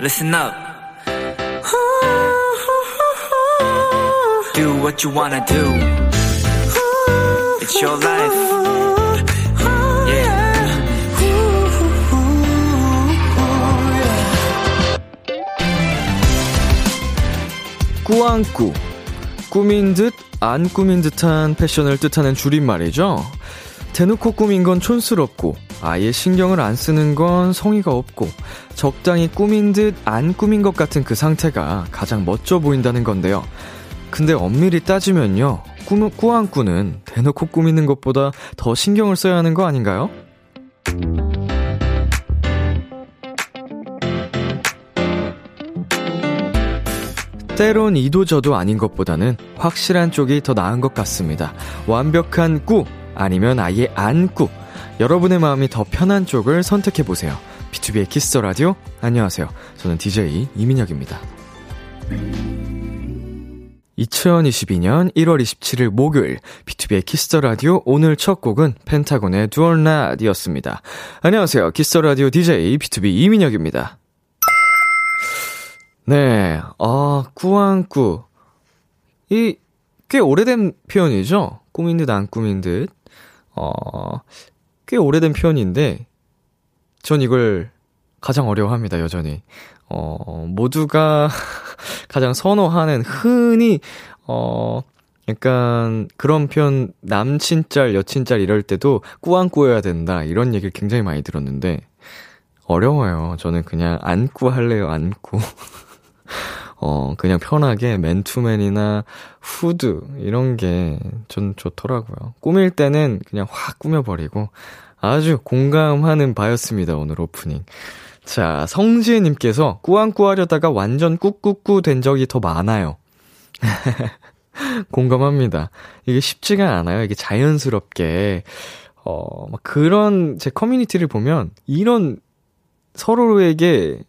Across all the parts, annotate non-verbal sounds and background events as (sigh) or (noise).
listen up. Do what you wanna do. It's your life. Yeah. 꾸안꾸. 꾸민 듯, 안 꾸민 듯한 패션을 뜻하는 줄임말이죠. 대놓고 꾸민 건 촌스럽고, 아예 신경을 안 쓰는 건 성의가 없고, 적당히 꾸민 듯 안 꾸민 것 같은 그 상태가 가장 멋져 보인다는 건데요. 근데 엄밀히 따지면요, 꾸, 꾸안꾸는 대놓고 꾸미는 것보다 더 신경을 써야 하는 거 아닌가요? 때론 이도 저도 아닌 것보다는 확실한 쪽이 더 나은 것 같습니다. 완벽한 꾸, 아니면 아예 안 꾸. 여러분의 마음이 더 편한 쪽을 선택해 보세요. 비투비의 키스 더 라디오. 안녕하세요. 저는 DJ 이민혁입니다. 2022년 1월 27일 목요일 비투비의 키스 더 라디오 오늘 첫 곡은 펜타곤의 Do or Not이었습니다. 안녕하세요. 키스 더 라디오 DJ 비투비 이민혁입니다. 네, 아, 꾸안꾸. 이, 꽤 오래된 표현이죠? 꾸민 듯 안 꾸민 듯. 어, 꽤 오래된 표현인데, 전 이걸 가장 어려워합니다, 여전히. 어, 모두가 (laughs) 가장 선호하는, 흔히, 어, 약간 그런 표현, 남친짤, 여친짤 이럴 때도 꾸안꾸여야 된다, 이런 얘기를 굉장히 많이 들었는데, 어려워요. 저는 그냥 안꾸 할래요, 안꾸. (laughs) 어, 그냥 편하게 맨투맨이나 후드, 이런 게 전 좋더라고요. 꾸밀 때는 그냥 확 꾸며버리고 아주 공감하는 바였습니다, 오늘 오프닝. 자, 성지혜님께서 꾸안꾸 하려다가 완전 꾹꾹꾸 된 적이 더 많아요. (laughs) 공감합니다. 이게 쉽지가 않아요. 이게 자연스럽게. 어, 막 그런 제 커뮤니티를 보면 이런 서로에게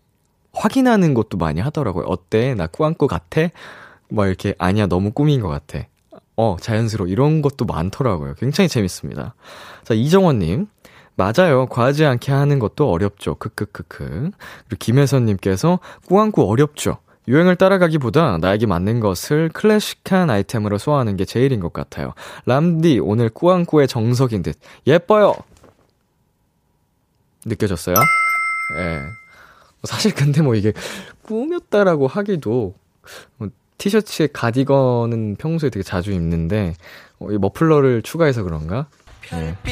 확인하는 것도 많이 하더라고요. 어때? 나 꾸안꾸 같아? 뭐 이렇게 아니야 너무 꾸민 것 같아. 어 자연스러워 이런 것도 많더라고요. 굉장히 재밌습니다. 자 이정원님 맞아요. 과하지 않게 하는 것도 어렵죠. 크크크크. 그리고 김혜선님께서 꾸안꾸 어렵죠. 유행을 따라가기보다 나에게 맞는 것을 클래식한 아이템으로 소화하는 게 제일인 것 같아요. 람디 오늘 꾸안꾸의 정석인 듯 예뻐요. 느껴졌어요? 예. 네. 사실 근데 뭐 이게 꾸몄다라고 하기도 뭐 티셔츠에 가디건은 평소에 되게 자주 입는데 어, 이 머플러를 추가해서 그런가? 네. (laughs)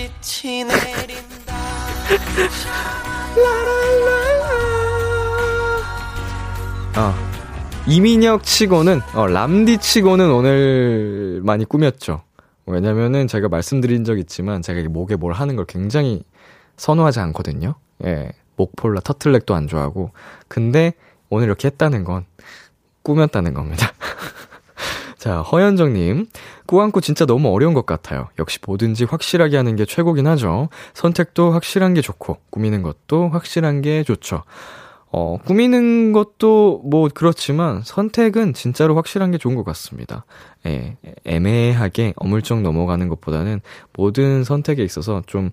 아 이민혁 치고는 어, 람디 치고는 오늘 많이 꾸몄죠. 왜냐면은 제가 말씀드린 적 있지만 제가 목에 뭘 하는 걸 굉장히 선호하지 않거든요. 예. 목폴라, 터틀넥도 안 좋아하고. 근데 오늘 이렇게 했다는 건 꾸몄다는 겁니다. (laughs) 자, 허현정님. 꾸안꾸 진짜 너무 어려운 것 같아요. 역시 뭐든지 확실하게 하는 게 최고긴 하죠. 선택도 확실한 게 좋고, 꾸미는 것도 확실한 게 좋죠. 어, 꾸미는 것도 뭐 그렇지만 선택은 진짜로 확실한 게 좋은 것 같습니다. 예, 애매하게 어물쩍 넘어가는 것보다는 모든 선택에 있어서 좀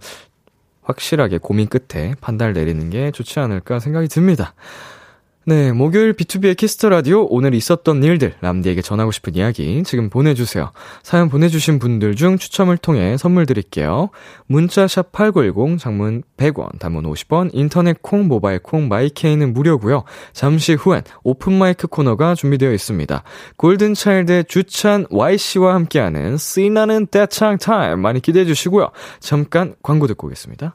확실하게 고민 끝에 판단을 내리는 게 좋지 않을까 생각이 듭니다. 네, 목요일 비투비의 키스 더 라디오 오늘 있었던 일들 람디에게 전하고 싶은 이야기 지금 보내주세요. 사연 보내주신 분들 중 추첨을 통해 선물 드릴게요. 문자 샵 #8910 장문 100원, 단문 50원, 인터넷 콩, 모바일 콩, 마이 K는 무료고요. 잠시 후엔 오픈 마이크 코너가 준비되어 있습니다. 골든 차일드 주찬 Y 씨와 함께하는 씨나는 대창 타임 많이 기대해 주시고요. 잠깐 광고 듣고 오겠습니다.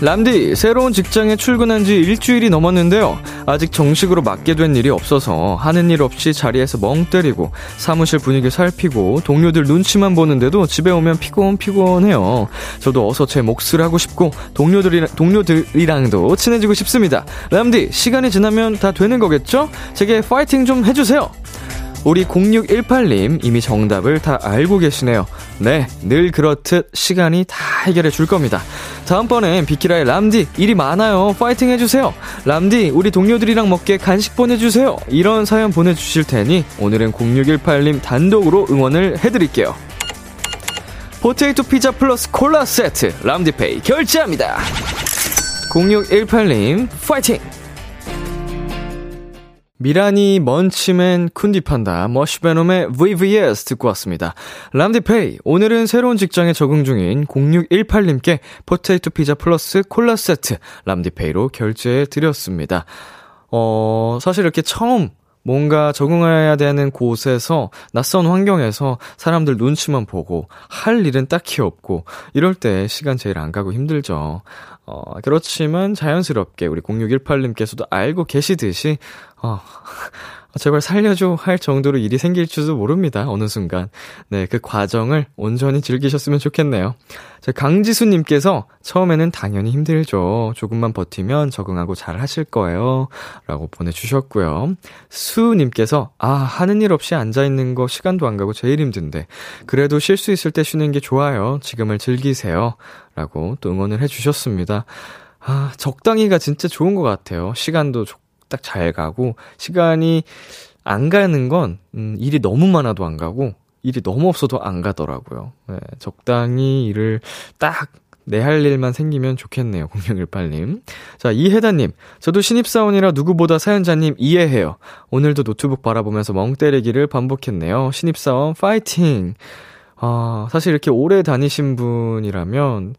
람디, 새로운 직장에 출근한 지 일주일이 넘었는데요. 아직 정식으로 맡게 된 일이 없어서 하는 일 없이 자리에서 멍 때리고 사무실 분위기 살피고 동료들 눈치만 보는데도 집에 오면 피곤 피곤해요. 저도 어서 제 몫을 하고 싶고 동료들이랑, 동료들이랑도 친해지고 싶습니다. 람디, 시간이 지나면 다 되는 거겠죠? 제게 파이팅 좀 해주세요. 우리 0618님 이미 정답을 다 알고 계시네요. 네, 늘 그렇듯 시간이 다 해결해 줄 겁니다. 다음번엔 비키라의 람디 일이 많아요. 파이팅 해주세요. 람디 우리 동료들이랑 먹게 간식 보내주세요. 이런 사연 보내주실 테니 오늘은 0618님 단독으로 응원을 해드릴게요. 포테이토 피자 플러스 콜라 세트 람디페이 결제합니다. 0618님 파이팅! 미라니 먼치맨 쿤디판다 머쉬베놈의 VVS 듣고 왔습니다. 람디페이 오늘은 새로운 직장에 적응 중인 0618님께 포테이토 피자 플러스 콜라 세트 람디페이로 결제해 드렸습니다. 어 사실 이렇게 처음 뭔가 적응해야 되는 곳에서 낯선 환경에서 사람들 눈치만 보고 할 일은 딱히 없고 이럴 때 시간 제일 안 가고 힘들죠. 어, 그렇지만 자연스럽게 우리 0618님께서도 알고 계시듯이 어, (laughs) 제발 살려줘 할 정도로 일이 생길 줄도 모릅니다. 어느 순간. 네, 그 과정을 온전히 즐기셨으면 좋겠네요. 자, 강지수님께서 처음에는 당연히 힘들죠. 조금만 버티면 적응하고 잘 하실 거예요. 라고 보내주셨고요. 수님께서, 아, 하는 일 없이 앉아있는 거 시간도 안 가고 제일 힘든데. 그래도 쉴 수 있을 때 쉬는 게 좋아요. 지금을 즐기세요. 라고 또 응원을 해주셨습니다. 아, 적당히가 진짜 좋은 것 같아요. 시간도 딱 잘 가고, 시간이 안 가는 건, 음, 일이 너무 많아도 안 가고, 일이 너무 없어도 안 가더라고요. 네, 적당히 일을 딱 내할 일만 생기면 좋겠네요. 0618님. 자, 이혜다님. 저도 신입사원이라 누구보다 사연자님 이해해요. 오늘도 노트북 바라보면서 멍 때리기를 반복했네요. 신입사원 파이팅! 아, 사실 이렇게 오래 다니신 분이라면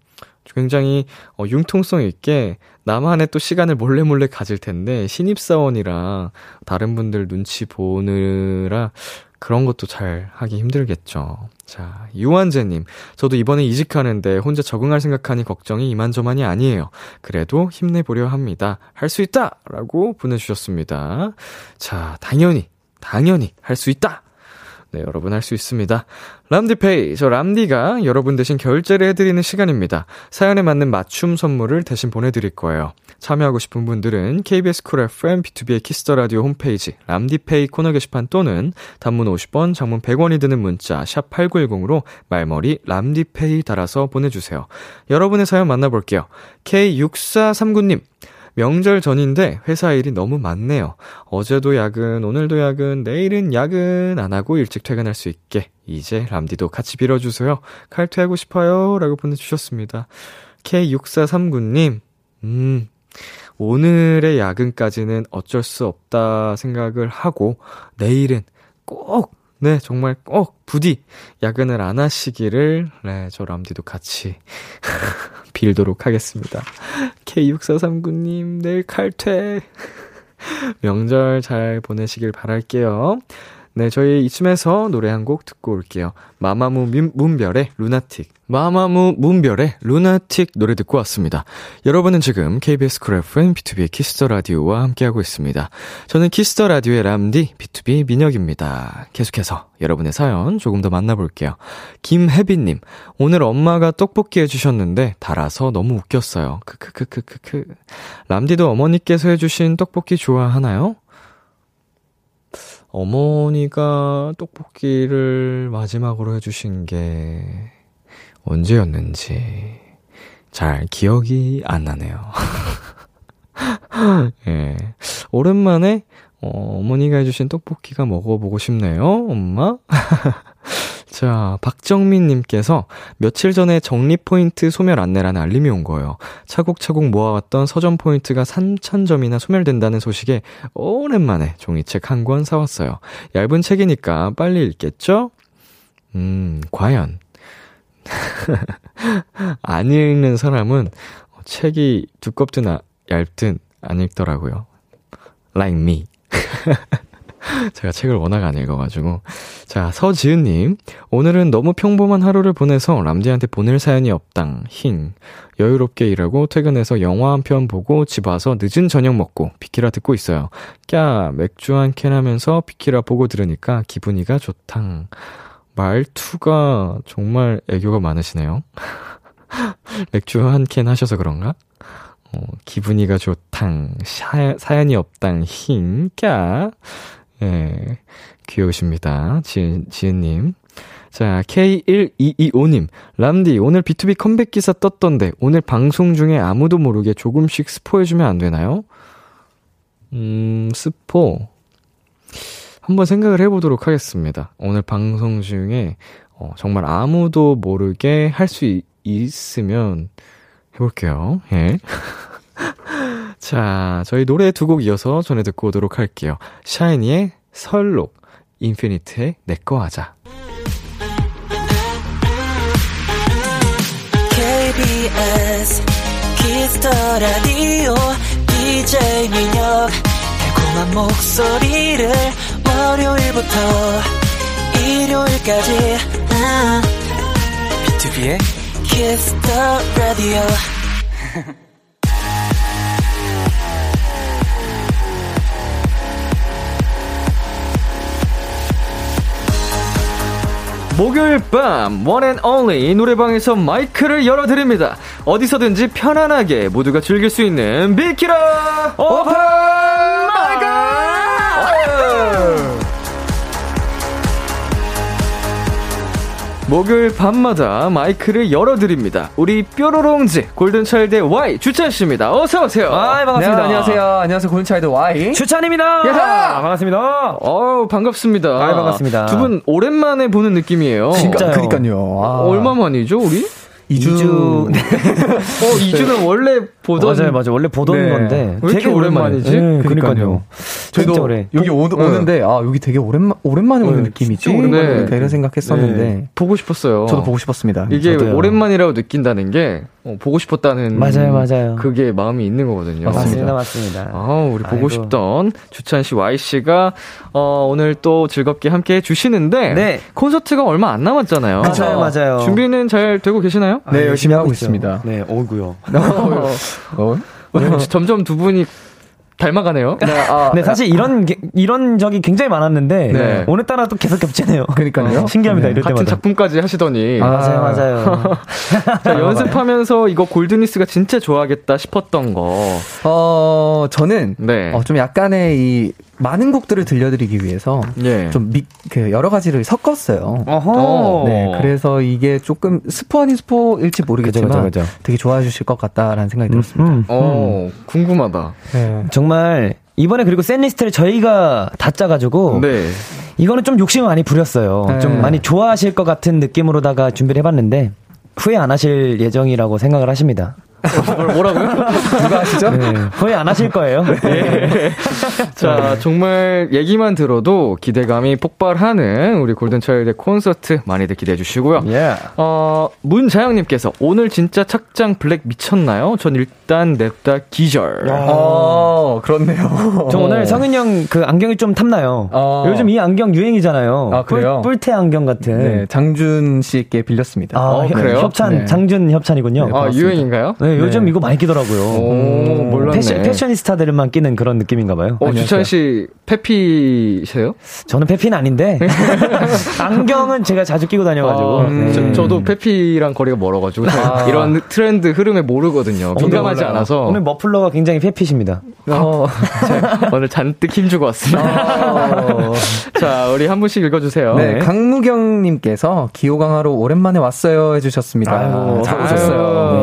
굉장히 어, 융통성 있게 나만의 또 시간을 몰래 몰래 가질 텐데 신입사원이라 다른 분들 눈치 보느라 그런 것도 잘 하기 힘들겠죠. 자, 유한재님. 저도 이번에 이직하는데 혼자 적응할 생각하니 걱정이 이만저만이 아니에요. 그래도 힘내보려 합니다. 할 수 있다! 라고 보내주셨습니다. 자, 당연히, 당연히 할 수 있다! 네, 여러분 할 수 있습니다. 람디페이, 저 람디가 여러분 대신 결제를 해드리는 시간입니다. 사연에 맞는 맞춤 선물을 대신 보내드릴 거예요. 참여하고 싶은 분들은 KBS 쿨 FM 비투비의 키스 더 라디오 홈페이지 람디페이 코너 게시판 또는 단문 50원, 장문 100원이 드는 문자 샵 #8910으로 말머리 람디페이 달아서 보내주세요. 여러분의 사연 만나볼게요. K6439님. 명절 전인데 회사 일이 너무 많네요. 어제도 야근, 오늘도 야근, 내일은 야근 안 하고 일찍 퇴근할 수 있게 이제 람디도 같이 빌어주세요. 칼퇴하고 싶어요. 라고 보내주셨습니다. K6439님, 음, 오늘의 야근까지는 어쩔 수 없다 생각을 하고 내일은 꼭 네, 정말 꼭 부디 야근을 안 하시기를, 네, 저 람디도 같이 (laughs) 빌도록 하겠습니다. K6439님, 내일 칼퇴. (laughs) 명절 잘 보내시길 바랄게요. 네, 저희 이쯤에서 노래 한 곡 듣고 올게요. 마마무 문별의 LUNATIC. 마마무 문별의 LUNATIC 노래 듣고 왔습니다. 여러분은 지금 KBS 쿨 FM 비투비 키스 더 라디오와 함께하고 있습니다. 저는 키스 더 라디오의 람디 비투비 민혁입니다. 계속해서 여러분의 사연 조금 더 만나볼게요. 김혜빈님, 오늘 엄마가 떡볶이 해주셨는데 달아서 너무 웃겼어요. 크크크크크크. 람디도 어머니께서 해주신 떡볶이 좋아하나요? 어머니가 떡볶이를 마지막으로 해주신 게 언제였는지 잘 기억이 안 나네요. (laughs) 예. 오랜만에 어, 어머니가 해주신 떡볶이가 먹어보고 싶네요, 엄마? (laughs) 자, 박정민님께서 며칠 전에 적립 포인트 소멸 안내라는 알림이 온 거예요. 차곡차곡 모아왔던 서점 포인트가 3,000점이나 소멸된다는 소식에 오랜만에 종이책 한 권 사왔어요. 얇은 책이니까 빨리 읽겠죠? 음, 과연. (laughs) 안 읽는 사람은 책이 두껍든 아, 얇든 안 읽더라고요. like me. (laughs) (laughs) 제가 책을 워낙 안 읽어가지고. 자, 서지은님. 오늘은 너무 평범한 하루를 보내서 람디한테 보낼 사연이 없당. 힝. 여유롭게 일하고 퇴근해서 영화 한 편 보고 집 와서 늦은 저녁 먹고 비키라 듣고 있어요. 까 맥주 한 캔 하면서 비키라 보고 들으니까 기분이가 좋당. 말투가 정말 애교가 많으시네요. (laughs) 맥주 한 캔 하셔서 그런가? 어, 기분이가 좋당. 사, 사연이 없당. 힝. 까 예, 귀여우십니다. 지은, 지은님. 자, K1225님. 람디, 오늘 B2B 컴백 기사 떴던데, 오늘 방송 중에 아무도 모르게 조금씩 스포해주면 안 되나요? 음, 스포. 한번 생각을 해보도록 하겠습니다. 오늘 방송 중에, 어, 정말 아무도 모르게 할 수 있으면 해볼게요. 예. 자, 저희 노래 두 곡 이어서 전해 듣고 오도록 할게요. 샤이니의 Sherlock, 인피니트의 내꺼 하자. KBS 키스 더 라디오 DJ 민혁 달콤한 목소리를 월요일부터 일요일까지 아, 비투비의 키스 더 라디오 목요일 밤 one and only 노래방에서 마이크를 열어드립니다. 어디서든지 편안하게 모두가 즐길 수 있는 비키라 오픈 목요일 밤마다 마이크를 열어드립니다. 우리 뾰로롱즈 골든차일드 Y 주찬씨입니다. 어서오세요. 아, 반갑습니다. 네, 안녕하세요. 안녕하세요. 골든차이드 Y. 추찬입니다. 야하! 반갑습니다. 어우, 반갑습니다. 아이, 반갑습니다. 두 분 오랜만에 보는 느낌이에요. 진짜요? 그러니까요. 아, 얼마 만이죠, 우리? 2주. 네. 어, 2주는 원래 보던. 맞아요, 맞아요. 원래 보던 네. 건데. 왜 되게 오랜만이지? 네. 진짜 저희도 오래. 여기 오, 오는데, 아, 여기 되게 오랜만, 오랜만에 오는 네, 느낌이지. 오랜만에. 이렇게 이런 생각했었는데. 네, 보고 싶었어요. 저도 보고 싶었습니다. 이게 저도요. 오랜만이라고 느낀다는 게, 어, 보고 싶었다는. 맞아요, 맞아요. 그게 마음이 있는 거거든요. 맞습니다, 맞습니다. 아, 우리 보고 아이고. 싶던 주찬 씨, Y 씨가 어, 오늘 또 즐겁게 함께 해 주시는데 네. 콘서트가 얼마 안 남았잖아요. 맞아요, 맞아요. 준비는 잘 되고 계시나요? 네, 열심히 하고 있죠. 있습니다. 네, 어이구요. (laughs) 어? 점점 두 분이 닮아가네요. (laughs) 네, 사실 이런, 게- 이런 적이 굉장히 많았는데, 네. 오늘따라 또 계속 겹치네요. 그러니까요. (laughs) 신기합니다, 이럴 같은 때마다. 작품까지 하시더니 아, 맞아요, 맞아요. (laughs) 자, 연습하면서 이거 골드니스가 진짜 좋아하겠다 싶었던 거. 어, 저는, 네. 어, 좀 약간의 이, 많은 곡들을 들려드리기 위해서, 예. 좀 미, 그, 여러 가지를 섞었어요. 어. 네, 그래서 이게 조금 스포 아닌 스포일지 모르겠지만 그죠, 그죠, 그죠. 되게 좋아해 주실 것 같다라는 생각이 들었습니다. 음, 어, 궁금하다. 네. 정말, 이번에 그리고 set list를 저희가 다 짜가지고, 네. 이거는 좀 욕심을 많이 부렸어요. 네. 좀 많이 좋아하실 것 같은 느낌으로다가 준비를 해봤는데 후회 안 하실 예정이라고 생각을 하십니다. 뭐라고요? 누가 아시죠? 네, 후회 안 하실 거예요. 자, 정말 얘기만 들어도 기대감이 폭발하는 우리 골든차일드 콘서트 많이들 기대해 주시고요. 예. 어, 문자영님께서 오늘 진짜 착장 블랙 미쳤나요? 전 일단 냅다 기절. 어, 그렇네요. 저 오늘 성인 형그 안경이 좀 탐나요. 어. 요즘 이 안경 유행이잖아요. 아, 그래요? 뿔, 뿔테 안경 같은. 네, 장준 씨께 빌렸습니다. 아, 어, 협- 그래요? 협찬, 네. 장준 협찬이군요. 아, 유행인가요? 네, 요즘 네. 이거 많이 끼더라고요. 오, 몰랐네. 패션, 패셔니스타들만 끼는 그런 느낌인가 봐요. 어, 주찬 씨 페피세요? 저는 페피는 아닌데 (laughs) 안경은 제가 자주 끼고 다녀가지고. 아, 네. 저, 저도 페피랑 거리가 멀어가지고 (laughs) 이런 트렌드 흐름에 모르거든요. 민감하 지 오늘- 않아서 오늘 머플러가 굉장히 페핏입니다. 어, (laughs) 제가 오늘 잔뜩 힘 주고 왔습니다. (laughs) 자, 우리 한 분씩 읽어주세요. 네, 강무경님께서 기호 강화로 오랜만에 왔어요 해주셨습니다. 아이고, 잘 아유, 오셨어요.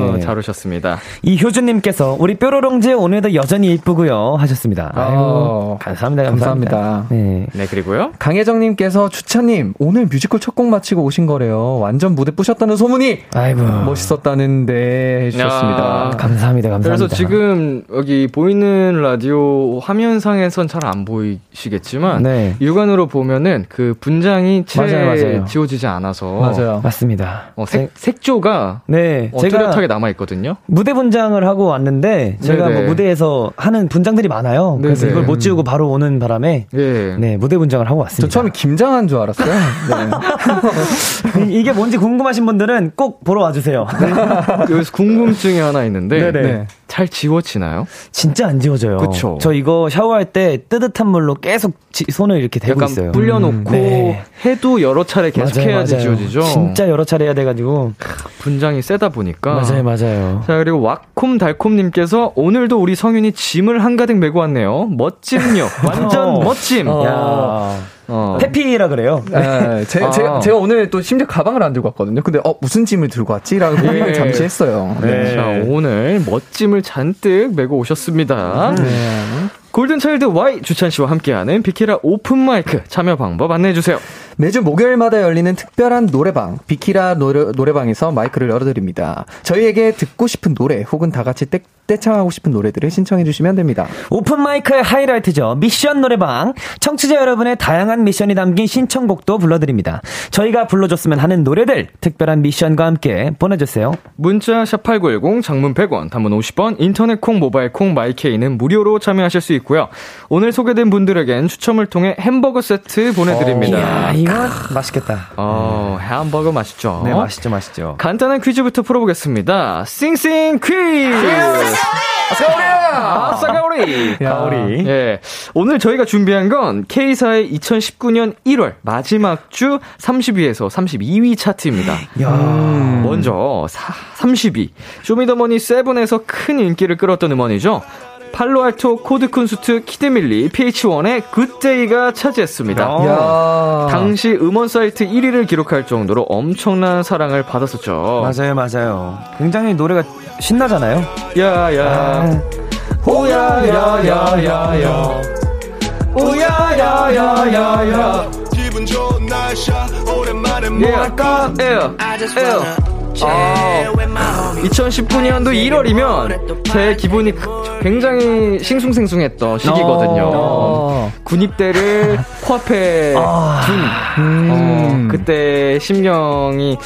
네. 네. 잘 오셨습니다. 이효준님께서 우리 뾰로롱즈 오늘도 여전히 이쁘고요 하셨습니다. 아이고, 감사합니다, 감사합니다. 감사합니다. 네. 네, 그리고요. 강혜정님께서 주차님 오늘 뮤지컬 첫 곡 마치고 오신 거래요. 완전 무대 뿌셨다는 소문이 아이고 멋있었다는데 해주셨습니다. 야. 감사합니다, 감사합니다. 그래서 지금 여기 보이는 라디오 화면상에선 잘 안 보이시겠지만 네. 육안으로 보면은 그 분장이 채 맞아요, 맞아요. 지워지지 않아서 맞아요. 맞습니다. 어, 색, 색조가 네, 어, 제가 뚜렷하게 남아 있거든요. 무대 분장을 하고 왔는데 제가. 뭐 무대에서 하는 분장들이 많아요. 그래서 네네. 이걸 못 지우고 바로 오는 바람에 예. 네 무대 분장을 하고 저 왔습니다. 처음에 김장한 줄 알았어요. 네. (laughs) 이- 이게 뭔지 궁금하신 분들은 꼭 보러 와주세요. 여기서 궁금증이 하나 있는데 네네. 네. 잘 지워지나요? 진짜 안 지워져요. 그쵸. 저 이거 샤워할 때 뜨뜻한 물로 계속 지- 손을 이렇게 대고 있어요. 불려놓고 네. 해도 여러 차례 계속 맞아요, 해야지 맞아요. 지워지죠. 진짜 여러 차례 해야 돼가지고. 분장이 세다 보니까. 맞아요, 맞아요. 자, 그리고 왁콤달콤님께서 오늘도 우리 성윤이 짐을 한가득 메고 왔네요. 멋짐요. (laughs) 완전 어. 멋짐. 어. 야 어. 해피라 그래요. 네, 제, 아. 제가, 제가 오늘 또 심지어 가방을 안 들고 왔거든요. 근데, 어, 무슨 짐을 들고 왔지? 라고 고민을 예. 잠시 했어요. 네. 자, 오늘 멋짐을 잔뜩 메고 오셨습니다. 네. 골든차일드 Y 주찬 씨와 함께하는 비키라 오픈 마이크 참여 방법 안내해 주세요. 매주 목요일마다 열리는 특별한 노래방, 비키라 노래, 노래방에서 마이크를 열어드립니다. 저희에게 듣고 싶은 노래, 혹은 다 같이 떼, 떼창하고 싶은 노래들을 신청해 주시면 됩니다. 오픈 마이크의 하이라이트죠. 미션 노래방. 청취자 여러분의 다양한 미션이 담긴 신청곡도 불러드립니다. 저희가 불러줬으면 하는 노래들, 특별한 미션과 함께 보내주세요. 문자 샵8910 장문 100원, 단문 50원, 인터넷 콩, 모바일 콩, 마이케이는 무료로 참여하실 수 있고요. 오늘 소개된 분들에겐 추첨을 통해 햄버거 세트 보내드립니다. 이야, 이거 맛있겠다. 어, 햄버거 맛있죠? 네, 맛있죠, 맛있죠. 간단한 퀴즈부터 풀어보겠습니다. 싱싱 퀴즈! 아싸 가오리! 가오리. 예. 오늘 저희가 준비한 건 K사의 2019년 1월 마지막 주 30위에서 32위 차트입니다. 야 먼저 30위. 쇼미더머니 7에서 큰 인기를 끌었던 음원이죠. 팔로알토, 코드쿤스트, 키드밀리, PH1의 굿데이가 차지했습니다. 야 당시 음원 사이트 1위를 기록할 정도로 엄청난 사랑을 받았었죠. 맞아요, 맞아요. 굉장히 노래가 신나잖아요. 야야. 오야야야야야. 오야야야야야. 기분 좋은 날씨야 오랜만에 뭐랄까? 에어. 에어. 아, 2019년도 1월이면 제 기분이 굉장히 싱숭생숭했던 시기거든요. 어. 군입대를 코앞에 둔 어, 그때 심경이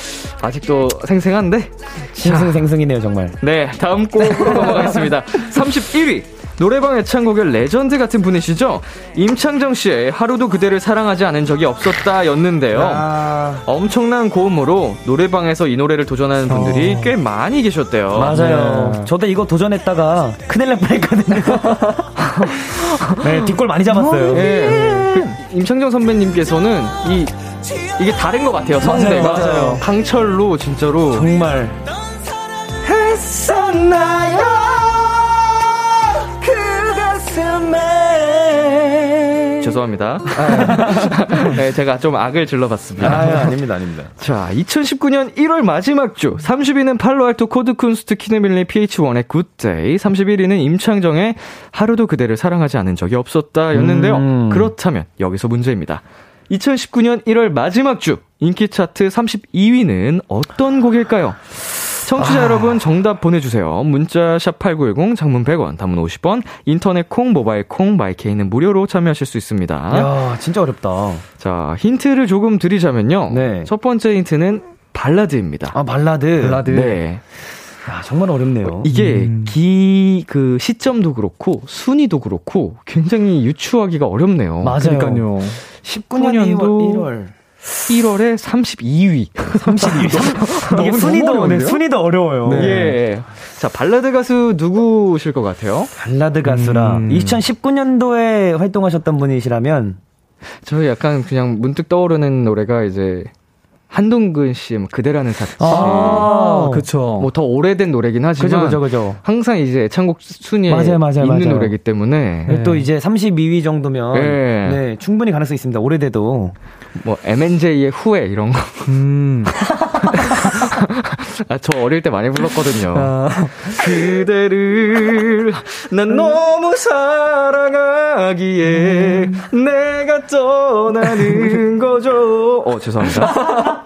아직도 생생한데 싱숭생숭이네요, 정말. 네 다음 곡으로 넘어가겠습니다 31위 노래방 애창곡의 레전드 같은 분이시죠 임창정 씨의 하루도 그대를 사랑하지 않은 적이 없었다 였는데요 아, 엄청난 고음으로 노래방에서 이 노래를 도전하는 분들이 꽤 많이 계셨대요 맞아요. 네. 저도 이거 도전했다가 큰일 날 뻔했거든요. 네, 뒷골 많이 잡았어요. 예. 그 임창정 선배님께서는 이 이게 다른 것 같아요 성대가 맞아요, 맞아요. 강철로 진짜로 정말. 죄송합니다. (laughs) 네, 제가 좀 악을 질러봤습니다. 아, 아닙니다, 아닙니다. 자, 2019년 1월 마지막 주 30위는 팔로알토 코드쿤스트 키드밀리 pH-1의 Good Day 31위는 임창정의 하루도 그대를 사랑하지 않은 적이 없었다 였는데요. 음. 그렇다면 여기서 문제입니다. 2019년 1월 마지막 주 인기 차트 32위는 어떤 곡일까요? 청취자 여러분 정답 보내주세요. 문자 샵 8910 장문 100원 단문 50원 인터넷 콩 모바일 콩 마이케이는 무료로 참여하실 수 있습니다. 야, 진짜 어렵다. 자, 힌트를 조금 드리자면요. 네. 첫 번째 힌트는 발라드입니다. 아, 발라드. 발라드. 네. 야, 정말 어렵네요. 이게 음. 기, 그 시점도 그렇고 순위도 그렇고 굉장히 유추하기가 어렵네요. 맞아요. 그러니까요. 19년도 1월. 1월에 32위. 32위. 이게 너무 순위도, 네? 순위도 어려워요. 예. 자, 발라드 가수 누구실 것 같아요? 발라드 가수라. 음. 2019년도에 활동하셨던 분이시라면, 저 약간 그냥 문득 떠오르는 노래가 이제 한동근 씨의 뭐 그대라는 사치. 아, 그쵸. 뭐 더 오래된 노래긴 하지만 그죠, 그죠, 그죠. 항상 이제 애창곡 순위에 맞아요, 맞아요, 있는 맞아요. 노래이기 때문에 네. 또 이제 32위 정도면, 네. 네, 충분히 가능성이 있습니다. 오래돼도. 뭐 M&J의 후회 이런 거. 음. (laughs) 아, 저 어릴 때 많이 불렀거든요. 아, 그대를 난 너무 사랑하기에 내가 떠나는 (laughs) 거죠. 어, 죄송합니다.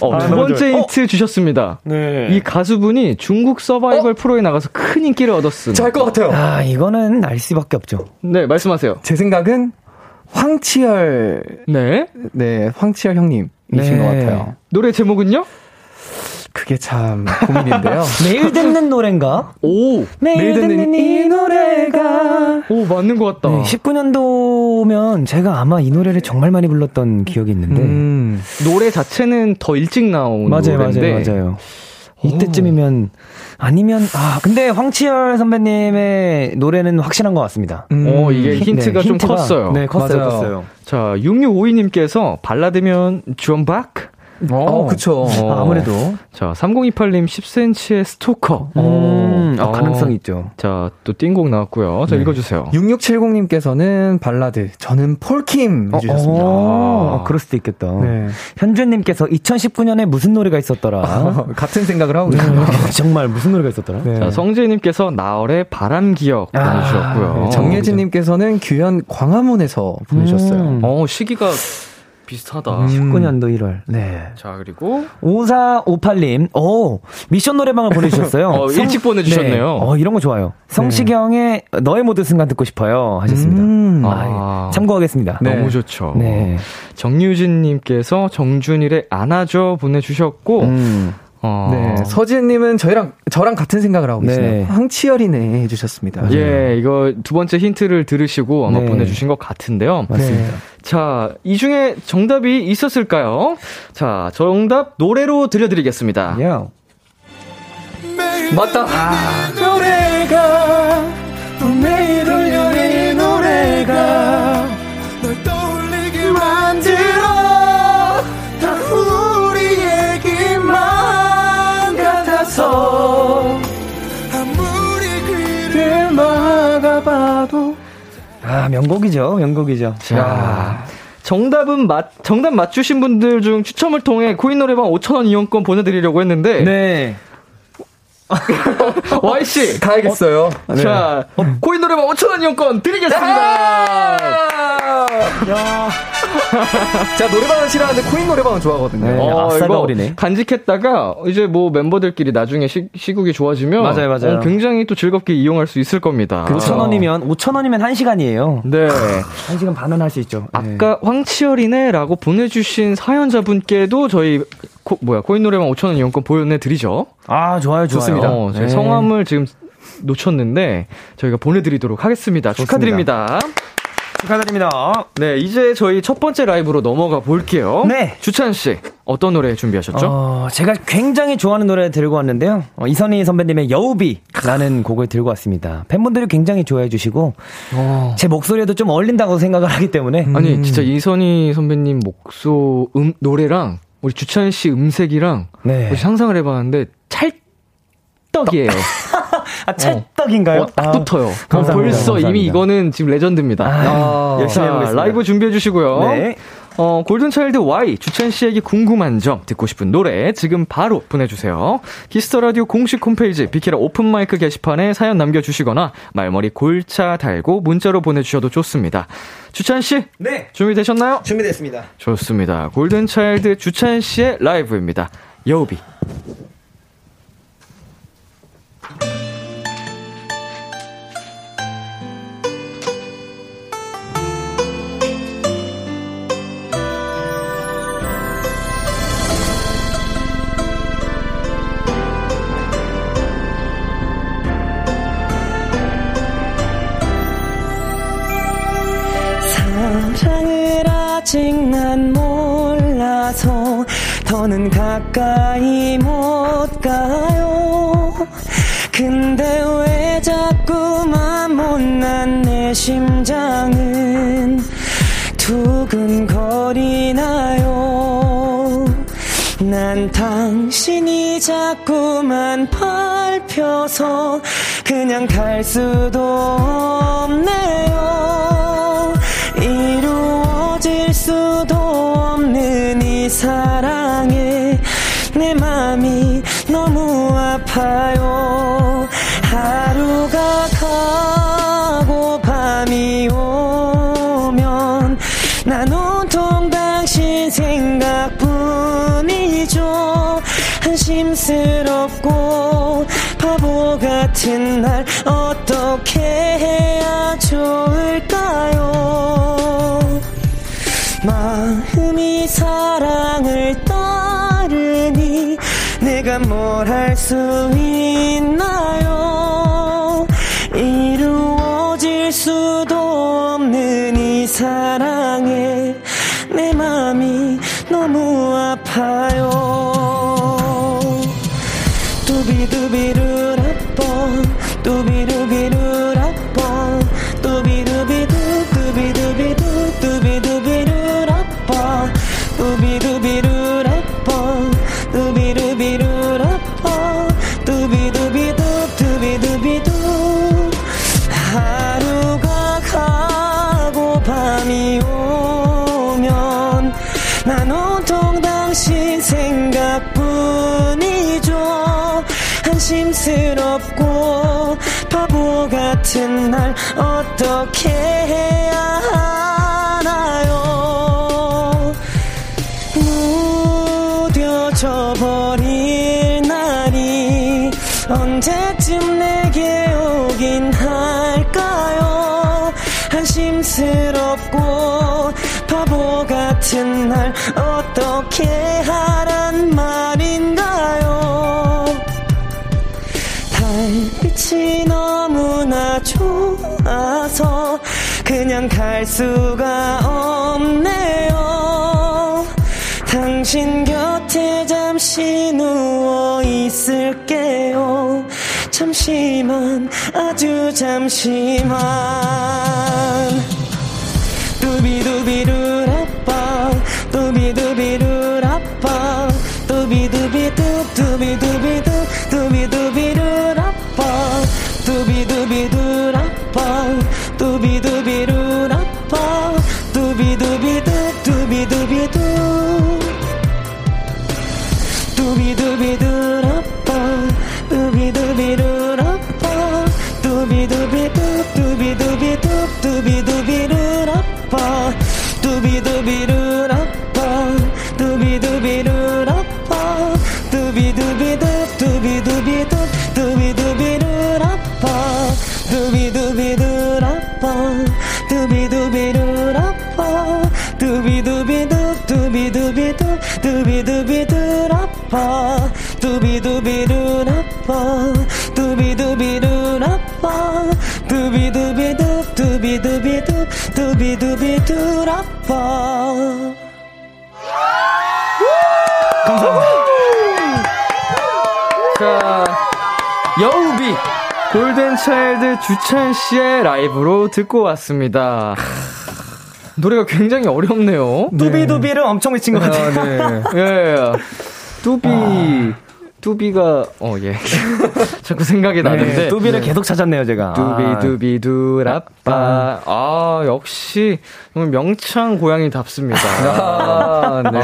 어, 아, 두 번째. 힌트 주셨습니다. 네. 이 가수분이 중국 서바이벌 프로에 나가서 큰 인기를 얻었음. 잘것 같아요. 아, 이거는 알 수밖에 없죠. 네, 말씀하세요. 제 생각은 황치열, 네. 네, 황치열 형님이신 네. 것 같아요. 노래 제목은요? 그게 참 고민인데요. (laughs) 매일 듣는 노래인가? 오! 매일 듣는 이 노래가. 오, 맞는 것 같다. 네, 19년도면 제가 아마 이 노래를 정말 많이 불렀던 기억이 있는데. 음. 노래 자체는 더 일찍 나온 맞아요, 노래인데 맞아요, 맞아요. 이때쯤이면 아니면 아 근데 황치열 선배님의 노래는 확실한 것 같습니다. 음. 어, 이게 힌트가 좀 힌트가, 컸어요. 네, 컸어요, 맞아요. 컸어요. 자, 6652님께서 발라드면 존박? 어, 그쵸. 어. 아, 아무래도 자, 3028님 10cm의 스토커. 음, 아, 어. 가능성 있죠. 자, 또 띵곡 나왔고요. 자, 읽어주세요. 6670님께서는 발라드, 저는 폴킴 해주셨습니다. 어, 그럴 수도 있겠다. 네. 현주님께서 2019년에 무슨 노래가 있었더라. 어, 같은 생각을 하고 계세요. 정말 무슨 노래가 있었더라. 네. 자, 성재님께서 나얼의 바람 기억 아, 보내주셨고요. 네, 정예진님께서는 규현 광화문에서 보내셨어요. 음. 어, 시기가 비슷하다. 19년도 1월. 네. 자, 그리고 5458님, 오, 미션 노래방을 보내주셨어요. (laughs) 어, 일찍 보내주셨네요. 네. 어, 이런 거 좋아요. 성시경의 너의 모든 순간 듣고 싶어요. 하셨습니다. 음. 아, 예. 참고하겠습니다. 네. 너무 좋죠. 네. 정유진님께서 정준일의 안아줘 보내주셨고, 음. 어, 네, 서지은님은 저희랑 저랑 같은 생각을 하고 네. 계시네요. 황치열이네 해주셨습니다. 예, 이거 두 번째 힌트를 들으시고 아마 네. 보내주신 것 같은데요. 맞습니다. 자, 이 중에 정답이 있었을까요? 자, 정답 노래로 들려드리겠습니다. 야. 맞다. 노래가 매일 울려 이 노래가 아, 명곡이죠. 명곡이죠. 자, 정답은 맞, 정답 맞추신 분들 중 추첨을 통해 코인 노래방 5,000원 이용권 보내드리려고 했는데, 네. (laughs) Y씨! 가야겠어요. 자, 코인 노래방 5,000원 이용권 드리겠습니다! (laughs) 제가 노래방은 싫어하는데 코인 노래방은 좋아하거든요. 네. 아싸가 이거 어리네. 간직했다가 이제 뭐 멤버들끼리 나중에 시, 시국이 좋아지면 맞아요, 맞아요. 어, 굉장히 또 즐겁게 이용할 수 있을 겁니다. 5,000원이면, 5,000원이면 1시간이에요. 네. 1시간 반은 할 수 있죠. 네. 아까 황치열이네라고 보내주신 사연자분께도 저희 코, 뭐야 코인 노래방 5,000원 이용권 보내드리죠. 아, 좋아요, 좋아요. 좋습니다. 어, 저희 네. 성함을 지금 놓쳤는데 저희가 보내드리도록 하겠습니다. 축하드립니다. 축하드립니다. 네, 이제 저희 첫 번째 라이브로 넘어가 볼게요. 네. 주찬 씨, 어떤 노래 준비하셨죠? 어, 제가 굉장히 좋아하는 노래 들고 왔는데요. 어, 이선희 선배님의 여우비라는 곡을 들고 왔습니다. 팬분들이 굉장히 좋아해 주시고 제 목소리에도 좀 어울린다고 생각을 하기 때문에 아니, 진짜 이선희 선배님 목소, 음, 노래랑 우리 주찬 씨 음색이랑 네. 상상을 해 봤는데 찰 떡이에요. (laughs) 아, 찰떡인가요? 어, 딱 아, 붙어요. 감사합니다. 벌써 감사합니다. 이미 이거는 지금 레전드입니다. 아, 열심히 자, 해보겠습니다. 라이브 준비해 주시고요. 네. 어, 골든차일드 Y, 주찬 씨에게 궁금한 점, 듣고 싶은 노래, 지금 바로 보내주세요. Kiss the Radio 공식 홈페이지, 비키라 open mic 게시판에 사연 남겨주시거나, 말머리 골차 달고 문자로 보내주셔도 좋습니다. 주찬 씨, 네. 준비되셨나요? 준비됐습니다. 좋습니다. 골든차일드 주찬 씨의 라이브입니다. 여우비. 아직 난 몰라서 더는 가까이 못 가요. 근데 왜 자꾸만 못난 내 심장은 두근거리나요? 난 당신이 자꾸만 밟혀서 그냥 갈 수도 없네요 사랑에 내 맘이 너무 아파요. 하루가 가고 밤이 오면 난 온통 당신 생각뿐이죠. 한심스럽고 바보 같은 날 어떻게 해야 좋을까 마음이 사랑을 따르니 내가 뭘 할 수 있나요? 이루어질 수도 없는 이 사랑에 내 맘이 너무 아파요 같은 날 어떻게 해야 하나요? 무뎌져 버릴 날이 언제쯤 내게 오긴 할까요? 한심스럽고 바보 같은 날 어떻게 하란 말 좋아서 그냥 갈 수가 없네요. 당신 곁에 잠시 누워 있을게요. 잠시만 아주 잠시만. 두비두비루라빠 두비두비루라빠 두비두비두 두비두비두 두비두비루라빠 두비두비루라빠 두비두비두 두비두비두 두비두비두라빠 자, 여우비 골든차일드 주찬 씨의 라이브로 듣고 왔습니다. 노래가 굉장히 어렵네요. 두비두비를 엄청 외친 것 같아요. 아, 네. 예. 뚜비, 뚜비가, 어, 예. (laughs) 자꾸 생각이 나는데. 네, 두비를 계속 찾았네요, 제가. 아. 두비두비 두라빠. 아, 역시, 명창 고양이답습니다. (laughs) 아, 네.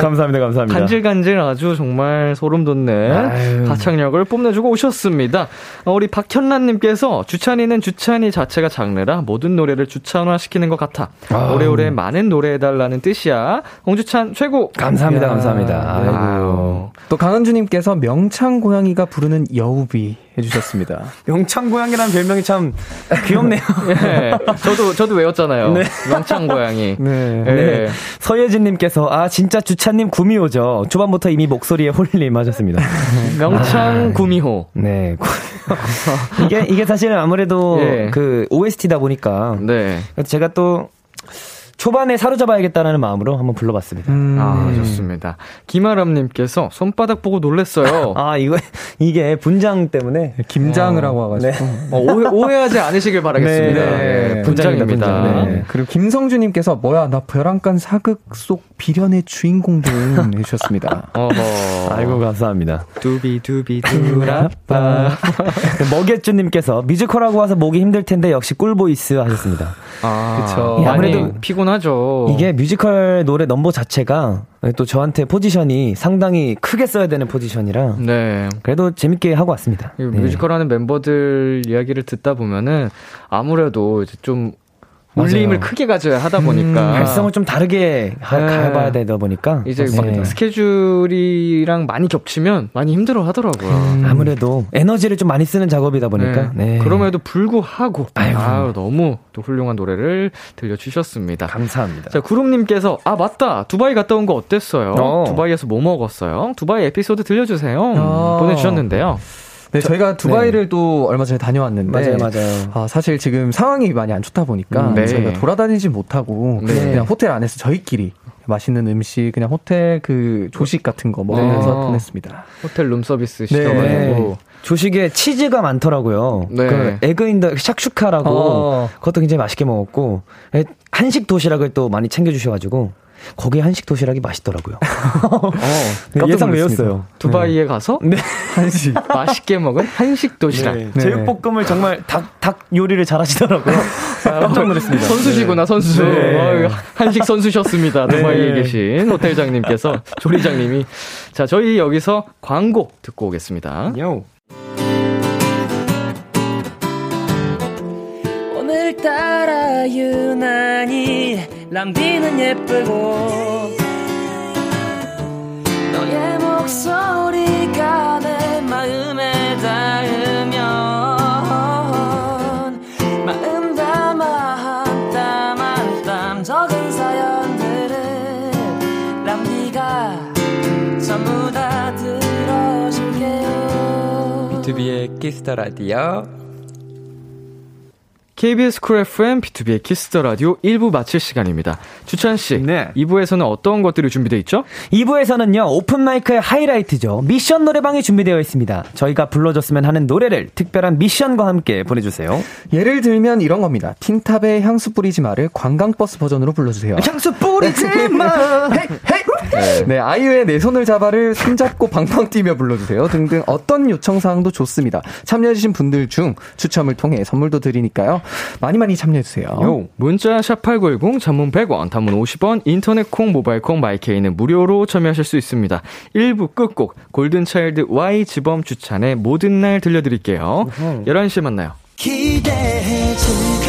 감사합니다, 감사합니다. 간질간질 아주 정말 소름 돋는 아유. 가창력을 뽐내주고 오셨습니다. 어, 우리 박현란님께서 주찬이는 주찬이 자체가 장르라 모든 노래를 주찬화시키는 것 같아. 오래오래 많은 노래 해달라는 뜻이야. 홍주찬 최고! 감사합니다, 야, 감사합니다. 네. 아이고. 또 강은주님께서 명창 고양이가 부르는 여우비 해주셨습니다. (laughs) 명창 고양이라는 별명이 참 귀엽네요. 예, (laughs) 저도, 저도 외웠잖아요. 네. 명창 고양이. (laughs) 네. 예. 네. 서예진님께서, 아, 진짜 주차님 구미호죠. 초반부터 이미 목소리에 홀림 하셨습니다. 명창 구미호. 네. 이게, 이게 사실은 아무래도 예. 그 OST다 보니까. 네. 제가 또 초반에 사로잡아야겠다는 마음으로 한번 불러봤습니다. 음, 아, 좋습니다. 김아람님께서 손바닥 보고 놀랬어요. (laughs) 아, 이거, 이게 분장 때문에. 김장을 하고 와가지고. 어, 오해, 오해 하지 않으시길 바라겠습니다. 네. 예, 분장입니다. 분장. 네. 그리고 김성주님께서 뭐야 나 벼랑간 사극 속 비련의 주인공 등 (laughs) 해주셨습니다. 어허. 아이고, 감사합니다. 두비 두비 (laughs) 두라빠. 먹예쭈님께서 뮤지컬하고 와서 목이 힘들 텐데 역시 꿀보이스 하셨습니다. 아, 그쵸. 많이 아무래도 피곤 하죠. 이게 뮤지컬 노래 넘버 자체가 또 저한테 포지션이 상당히 크게 써야 되는 포지션이라 네. 그래도 재밌게 하고 왔습니다. 이 네. 뮤지컬 하는 멤버들 이야기를 듣다 보면은 아무래도 이제 좀 울림을. 크게 가져야 하다 보니까 발성을 좀 다르게 하, 네. 가봐야 되다 보니까 이제 네. 막 스케줄이랑 많이 겹치면 많이 힘들어 하더라고요. 아무래도 에너지를 좀 많이 쓰는 작업이다 보니까 네. 그럼에도 불구하고. 아유, 너무 또 훌륭한 노래를 들려주셨습니다. 감사합니다. 자, 구름님께서, 아, 맞다. 두바이 갔다 온 거 어땠어요? 어. 두바이에서 뭐 먹었어요? 두바이 에피소드 들려주세요. 어. 보내주셨는데요. 네, 저희가 두바이를 또 얼마 전에 다녀왔는데 맞아요, 맞아요. 아, 사실 지금 상황이 많이 안 좋다 보니까 음, 네. 저희가 돌아다니지 못하고 네. 그냥 호텔 안에서 저희끼리 맛있는 음식 그냥 호텔 그 조식 같은 거 먹으면서 네. 보냈습니다. 호텔 룸 서비스 네. 시켜가지고. 조식에 치즈가 많더라고요. 네. 그 egg in the shakshuka라고 어. 그것도 굉장히 맛있게 먹었고 에, 한식 도시락을 또 많이 챙겨주셔가지고 거기 한식 도시락이 맛있더라고요. (laughs) 어, 네, 예상. 외웠어요. 두바이에 가서 네. 한식. (laughs) 맛있게 먹은 한식 도시락. 네. 네. 제육볶음을 정말 닭, 닭 요리를 잘하시더라고요. (laughs) 깜짝 놀랐습니다. 선수시구나, 선수. 네. 어휴, 한식 선수셨습니다. 두바이에 네. 계신 호텔장님께서, 조리장님이. 자, 저희 여기서 광고 듣고 오겠습니다. 요. 오늘따라 유난히 람비는 예쁘고 너의 목소리가 내 마음에 닿으면 마음 담아 한 땀 한 땀 적은 사연들을 람디가 전부 다 들어줄게요 B2B의 키스터 라디오. KBS Cool FM, B2B의 키스터 라디오 1부 마칠 시간입니다. 주찬 씨, 네. 2부에서는 어떤 것들이 준비되어 있죠? 2부에서는요, open mic의 하이라이트죠. 미션 노래방이 준비되어 있습니다. 저희가 불러줬으면 하는 노래를 특별한 미션과 함께 보내 주세요. 예를 들면 이런 겁니다. 틴탑의 향수 뿌리지 마를 관광버스 버전으로 불러 주세요. 향수 뿌리지 마! (laughs) 네, 아이유의 내 손을 잡아를 손잡고 방방 뛰며 불러주세요. 등등 어떤 요청사항도 좋습니다. 참여해주신 분들 중 추첨을 통해 선물도 드리니까요. 많이 많이 참여해주세요. 요. 문자 샵8910 단문 100원, 단문 50원, 인터넷 콩, 모바일 콩, 마이케이는 무료로 참여하실 수 있습니다. 1부 끝곡 골든차일드 Y 지범 주찬의 모든 날 들려드릴게요. 11시에 만나요. 기대해 즐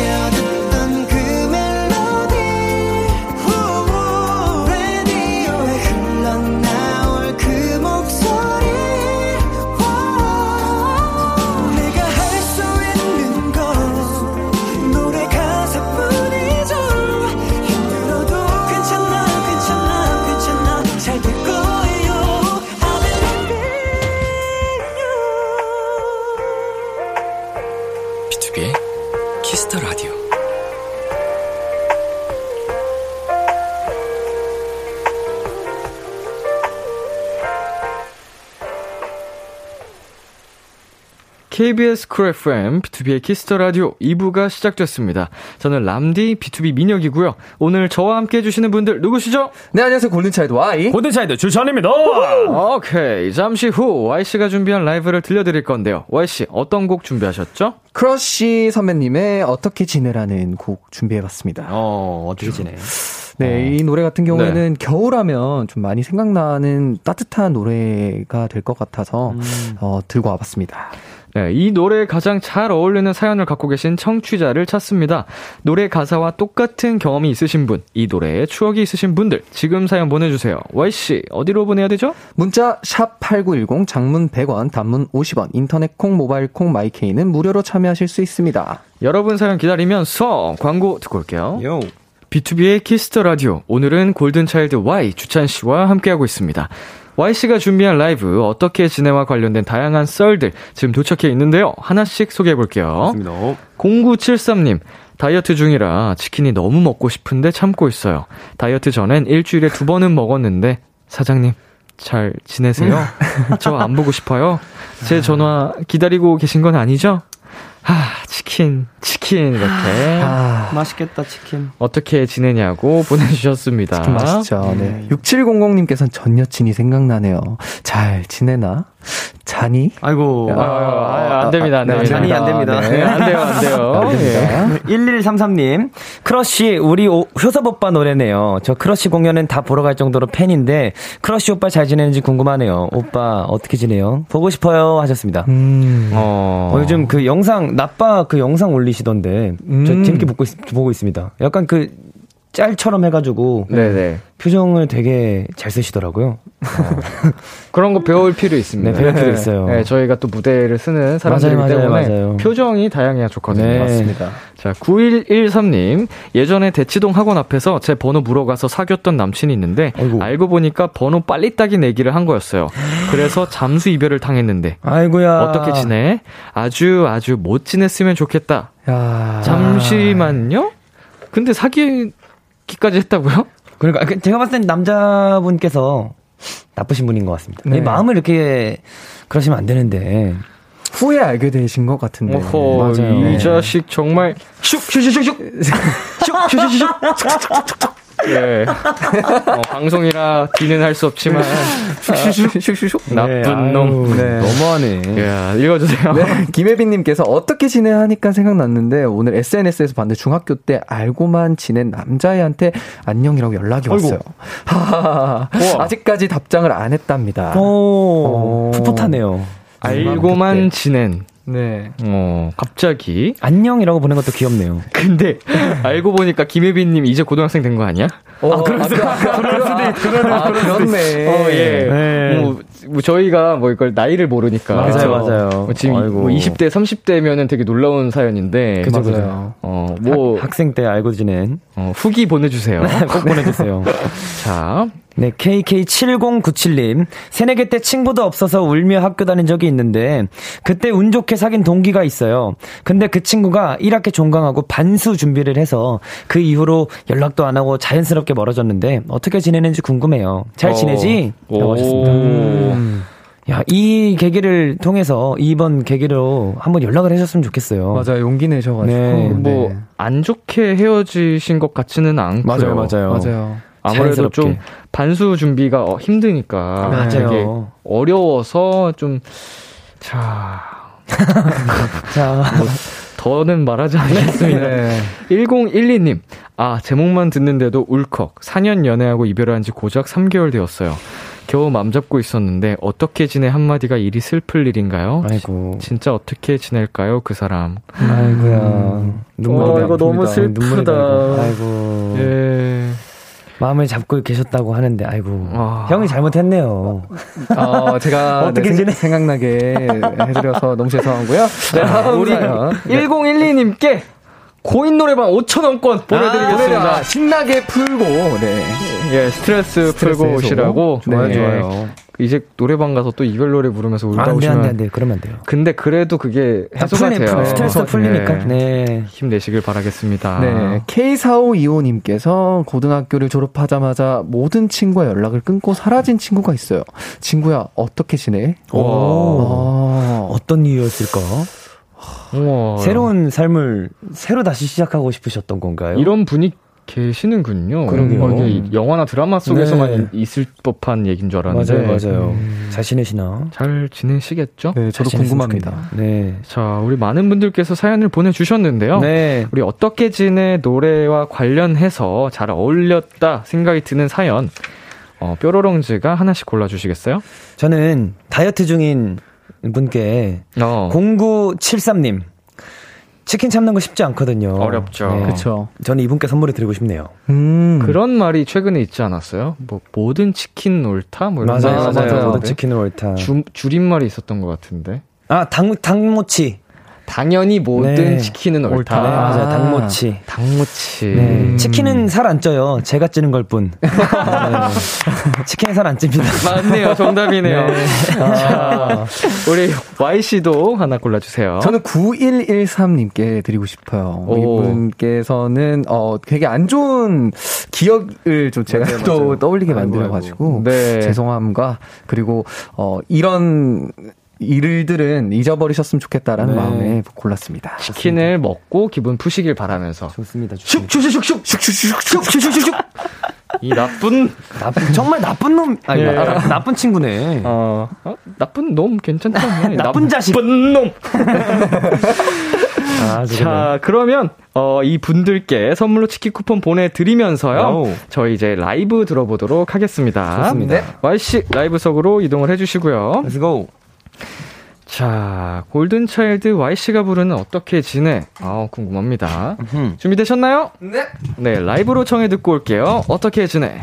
B2B의 키스터 라디오. KBS Cool FM, B2B의 키스터 라디오 2부가 시작됐습니다. 저는 람디, BTOB 민혁이고요. 오늘 저와 함께 해주시는 분들 누구시죠? 네, 안녕하세요. 골든차일드 Y. 골든차일드 주찬입니다. 오케이. 잠시 후 Y씨가 준비한 라이브를 들려드릴 건데요. Y씨, 어떤 곡 준비하셨죠? 크러쉬 선배님의 어떻게 지내라는 곡 준비해봤습니다. 어, 어떻게 지내? 네, 이 노래 같은 경우에는 겨울하면 좀 많이 생각나는 따뜻한 노래가 될 것 같아서 어, 들고 와봤습니다. 네, 이 노래에 가장 잘 어울리는 사연을 갖고 계신 청취자를 찾습니다. 노래 가사와 똑같은 경험이 있으신 분, 이 노래에 추억이 있으신 분들, 지금 사연 보내주세요. Y씨, 어디로 보내야 되죠? 문자 샵 8910 장문 100원 단문 50원 인터넷 콩 모바일 콩 마이케이는 무료로 참여하실 수 있습니다. 여러분 사연 기다리면서 광고 듣고 올게요. 요. B2B의 키스터 라디오. 오늘은 골든차일드 Y 주찬 씨와 함께하고 있습니다. Y 씨가 준비한 라이브 어떻게 지내와 관련된 다양한 썰들 지금 도착해 있는데요. 하나씩 소개해 볼게요. 0973님. 다이어트 중이라 치킨이 너무 먹고 싶은데 참고 있어요. 다이어트 전엔 일주일에 두 번은 먹었는데 사장님 잘 지내세요? (laughs) 저 안 보고 싶어요. 제 전화 기다리고 계신 건 아니죠? 아, 치킨, 치킨 이렇게 아, 맛있겠다, 치킨. 어떻게 지내냐고 보내주셨습니다. 치킨 맛있죠. 네. 6700님께서는 전 여친이 생각나네요. 잘 지내나? 자니? 아이고. 아, 아, 안 됩니다, 안 네, 됩니다. 자니 안 됩니다. 네, 안 돼요, 안 돼요. 예. 1133님, 크러쉬, 우리 오, 효섭 오빠 노래네요. 저 크러쉬 공연은 다 보러 갈 정도로 팬인데, 크러쉬 오빠 잘 지내는지 궁금하네요. 오빠, 어떻게 지내요? 보고 싶어요. 하셨습니다. 음. 어, 어, 요즘 그 영상, 나빠 그 영상 올리시던데, 저 음. 재밌게 보고, 있, 보고 있습니다. 약간 그, 짤처럼 해가지고, 네네. 표정을 되게 잘 쓰시더라고요. (laughs) 그런 거 배울 필요 있습니다. 네, 배울 필요 있어요. 네, 저희가 또 무대를 서는 사람들이기 맞아요, 맞아요, 때문에 맞아요. 표정이 다양해야 좋거든요. 네. 맞습니다. 자, 9113님. 예전에 대치동 학원 앞에서 제 번호 물어가서 사귀었던 남친이 있는데 아이고. 알고 보니까 번호 빨리 따기 내기를 한 거였어요. 그래서 잠수 이별을 당했는데 아이고야. 어떻게 지내? 아주 아주 못 지냈으면 좋겠다. 야. 잠시만요. 근데 사귀 기까지 했다고요? 그러니까 그 제가 봤을 땐 남자분께서 나쁘신 분인 것 같습니다. 네. 이 마음을 이렇게 그러시면 안 되는데. 후에 알게 되신 것 같은데. 어허, 맞아요. 이 네. 자식 정말 슉슉슉슉슉 슉슉슉슉 예. 어, 방송이라 뒤는 할 수 없지만 슉슉슉슉슉. 나쁜 네, 놈. 네. 너무하네. 야, 읽어주세요. 네, (laughs) 김혜빈님께서 어떻게 지내 하니까 생각났는데 오늘 SNS에서 봤는데 중학교 때 알고만 지낸 남자애한테 안녕이라고 연락이 왔어요. 하하하. 아직까지 답장을 안 했답니다. 오, 오. 풋풋하네요. 알고만 지낸. 네. 어, 갑자기. 안녕이라고 보낸 것도 귀엽네요. (laughs) 근데 알고 보니까 김혜빈님 이제 고등학생 된 거 아니야? 아, 그럴 수도 그럴 수도 있 아, 그렇네. 어, 예. 네. 뭐, 뭐 저희가 뭐 이걸 나이를 모르니까. 맞아요, 맞아요. 뭐 지금 아이고. 뭐 20대, 30대면은 되게 놀라운 사연인데. 그죠, 그죠. 맞아요. 어, 뭐, 학, 생 때 알고 지낸 어, 후기 보내주세요. (laughs) 꼭 보내주세요. (laughs) 자, 네, KK7097님. 새내기 때 친구도 없어서 울며 학교 다닌 적이 있는데, 그때 운 좋게 사귄 동기가 있어요. 근데 그 친구가 1학기 종강하고 반수 준비를 해서 그 이후로 연락도 안 하고 자연스럽게 멀어졌는데, 어떻게 지내는지 궁금해요. 잘 어. 지내지? 라고 하셨습니다. 오. 야, 이 계기를 통해서, 이번 계기로 한번 연락을 하셨으면 좋겠어요. 맞아요. 용기 내셔가지고. 네. 뭐, 네. 안 좋게 헤어지신 것 같지는 않고요. 맞아요, 맞아요. 맞아요. 아무래도 자연스럽게. 좀 반수 준비가 어, 힘드니까 맞아요. 어려워서 좀 자, (laughs) 자, 더는 말하지 않겠습니다. 네. 1012님. 아, 제목만 듣는데도 울컥. 4년 연애하고 이별한 지 고작 3개월 되었어요. 겨우 맘 잡고 있었는데 어떻게 지내 한마디가 일이 슬플 일인가요? 아이고. 진짜 어떻게 지낼까요, 그 사람? 아이고야. 눈물이 어, 이거 너무 아픕니다. 슬프다. 나고. 아이고. 예. 마음을 잡고 계셨다고 하는데, 아이고. 아. 형이 잘못했네요. 어, 제가 (laughs) 어떻게 네, 지내? 생, 각나게 해드려서 너무 죄송하고요. 네, 다음 우리 사연. 1012님께 고인 노래방 5천 원권 보내드리겠습니다. 아, 신나게 풀고, 네. 예, 스트레스, 풀고 스트레스 해소. 오시라고. 좋아요, 네. 좋아요. 이제 노래방 가서 또 이별 노래 부르면서 울다 안 돼, 오시면. 안 돼, 안 돼. 그러면 안 돼요. 근데 그래도 그게 해소가 풀리- 돼요. 스트레스 풀리니까. 네. 힘내시길 바라겠습니다. 네. K4525 님께서 고등학교를 졸업하자마자 모든 친구와 연락을 끊고 사라진 친구가 있어요. 친구야, 어떻게 지내? 오. 아, 어떤 이유였을까? 우와. 새로운 삶을 새로 다시 시작하고 싶으셨던 건가요? 이런 분이 계시는군요. 그러게요. 어, 이게 영화나 드라마 속에서만 네. 있을 법한 얘기인 줄 알았는데. 맞아요, 맞아요. 잘 지내시나? 잘 지내시겠죠? 네, 저도 궁금합니다. 네. 자, 우리 많은 분들께서 사연을 보내주셨는데요. 네. 우리 어떻게 지내 노래와 관련해서 잘 어울렸다 생각이 드는 사연, 어, 뾰로롱즈가 하나씩 골라주시겠어요? 저는 다이어트 중인 분께 어, 0973님. 치킨 참는 거 쉽지 않거든요. 어렵죠. 그쵸. 저는 이분께 선물을 드리고 싶네요. 음. 그런 말이 최근에 있지 않았어요? 뭐, 모든 치킨 옳다? 뭐 이런 맞아요, 말이 맞아요. 모든 치킨을 옳다. 주, 줄임말이 있었던 것 같은데. 아, 당, 당모치. 당연히 모든 네. 치킨은 옳다. 네, 아. 맞아요. 당모치. 당무치. 네. 치킨은 살 안 쪄요. 제가 찌는 걸 뿐. (laughs) 네. 치킨은 살안 찝니다. 맞네요. 정답이네요. 자, 우리 Y씨도 하나 골라주세요. 저는 9113님께 드리고 싶어요. 오. 이분께서는, 어, 되게 안 좋은 기억을 좀 제가 맞아요, 또 맞아요. 떠올리게 만들어가지고, 네. 죄송함과, 그리고, 어, 이런 일들은 잊어버리셨으면 좋겠다라는 네. 마음에 골랐습니다. 치킨을 먹고 기분 푸시길 바라면서. 좋습니다. 좋습니다. 슉슉슉슉슉 슉슉슉슉슉슉슉 이 나쁜 나쁜 정말 나쁜 놈 아니 예. 나, 나쁜 친구네. 어, 어 나쁜 놈 괜찮다. 나쁜 자식. 나쁜 놈. 아, 자, 그러면 어, 이 분들께 선물로 치킨 쿠폰 보내드리면서요. 와우. 저희 이제 라이브 들어보도록 하겠습니다. 좋습니다. 네. Y씨 라이브석으로 이동을 해주시고요. Let's go. 자, 골든차일드 Y씨가 부르는 어떻게 지내? 아, 궁금합니다. 음. 준비되셨나요? 네. 네, 라이브로 청해 듣고 올게요. 어떻게 지내?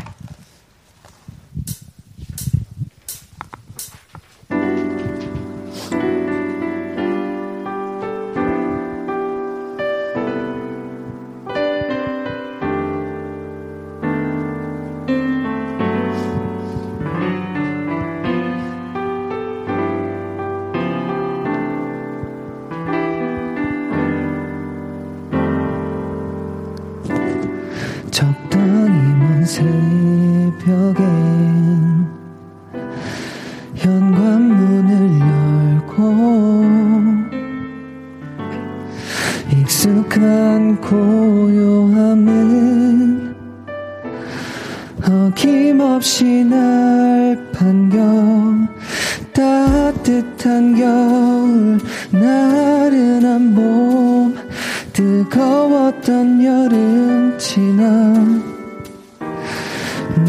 새벽엔 현관문을 열고 익숙한 고요함은 어김없이 날 반겨 따뜻한 겨울 나른한 봄 뜨거웠던 여름 지나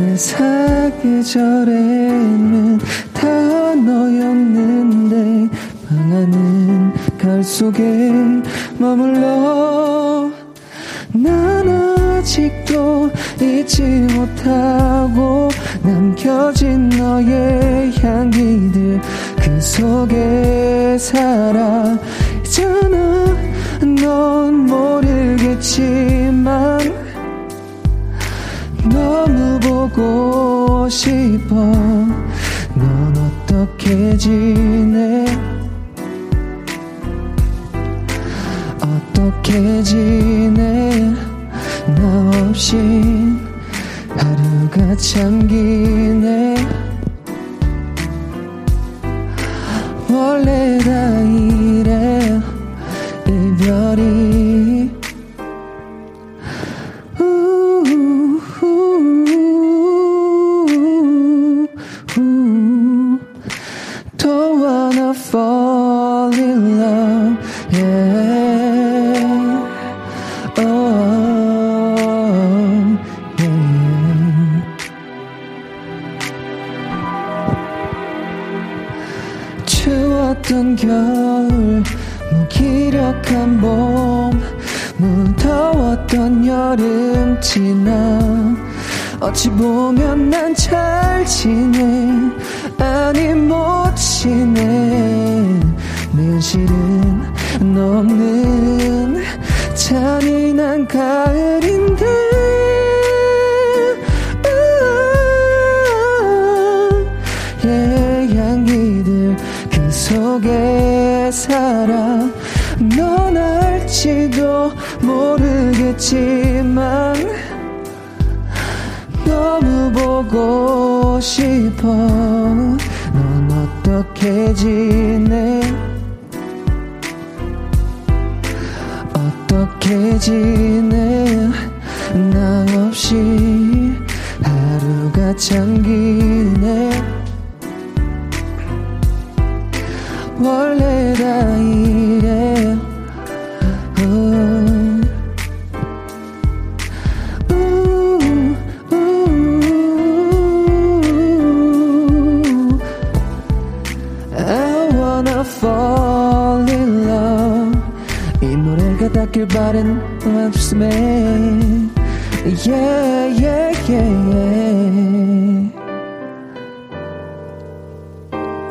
내 사계절에는 다 너였는데 방안은 가을 속에 머물러 난 아직도 잊지 못하고 남겨진 너의 향기들 그 속에 살아 있잖아. 넌 모르겠지만 너무 보고 싶어. 넌 어떻게 지내? 어떻게 지내? 나 없이 하루가 참 기네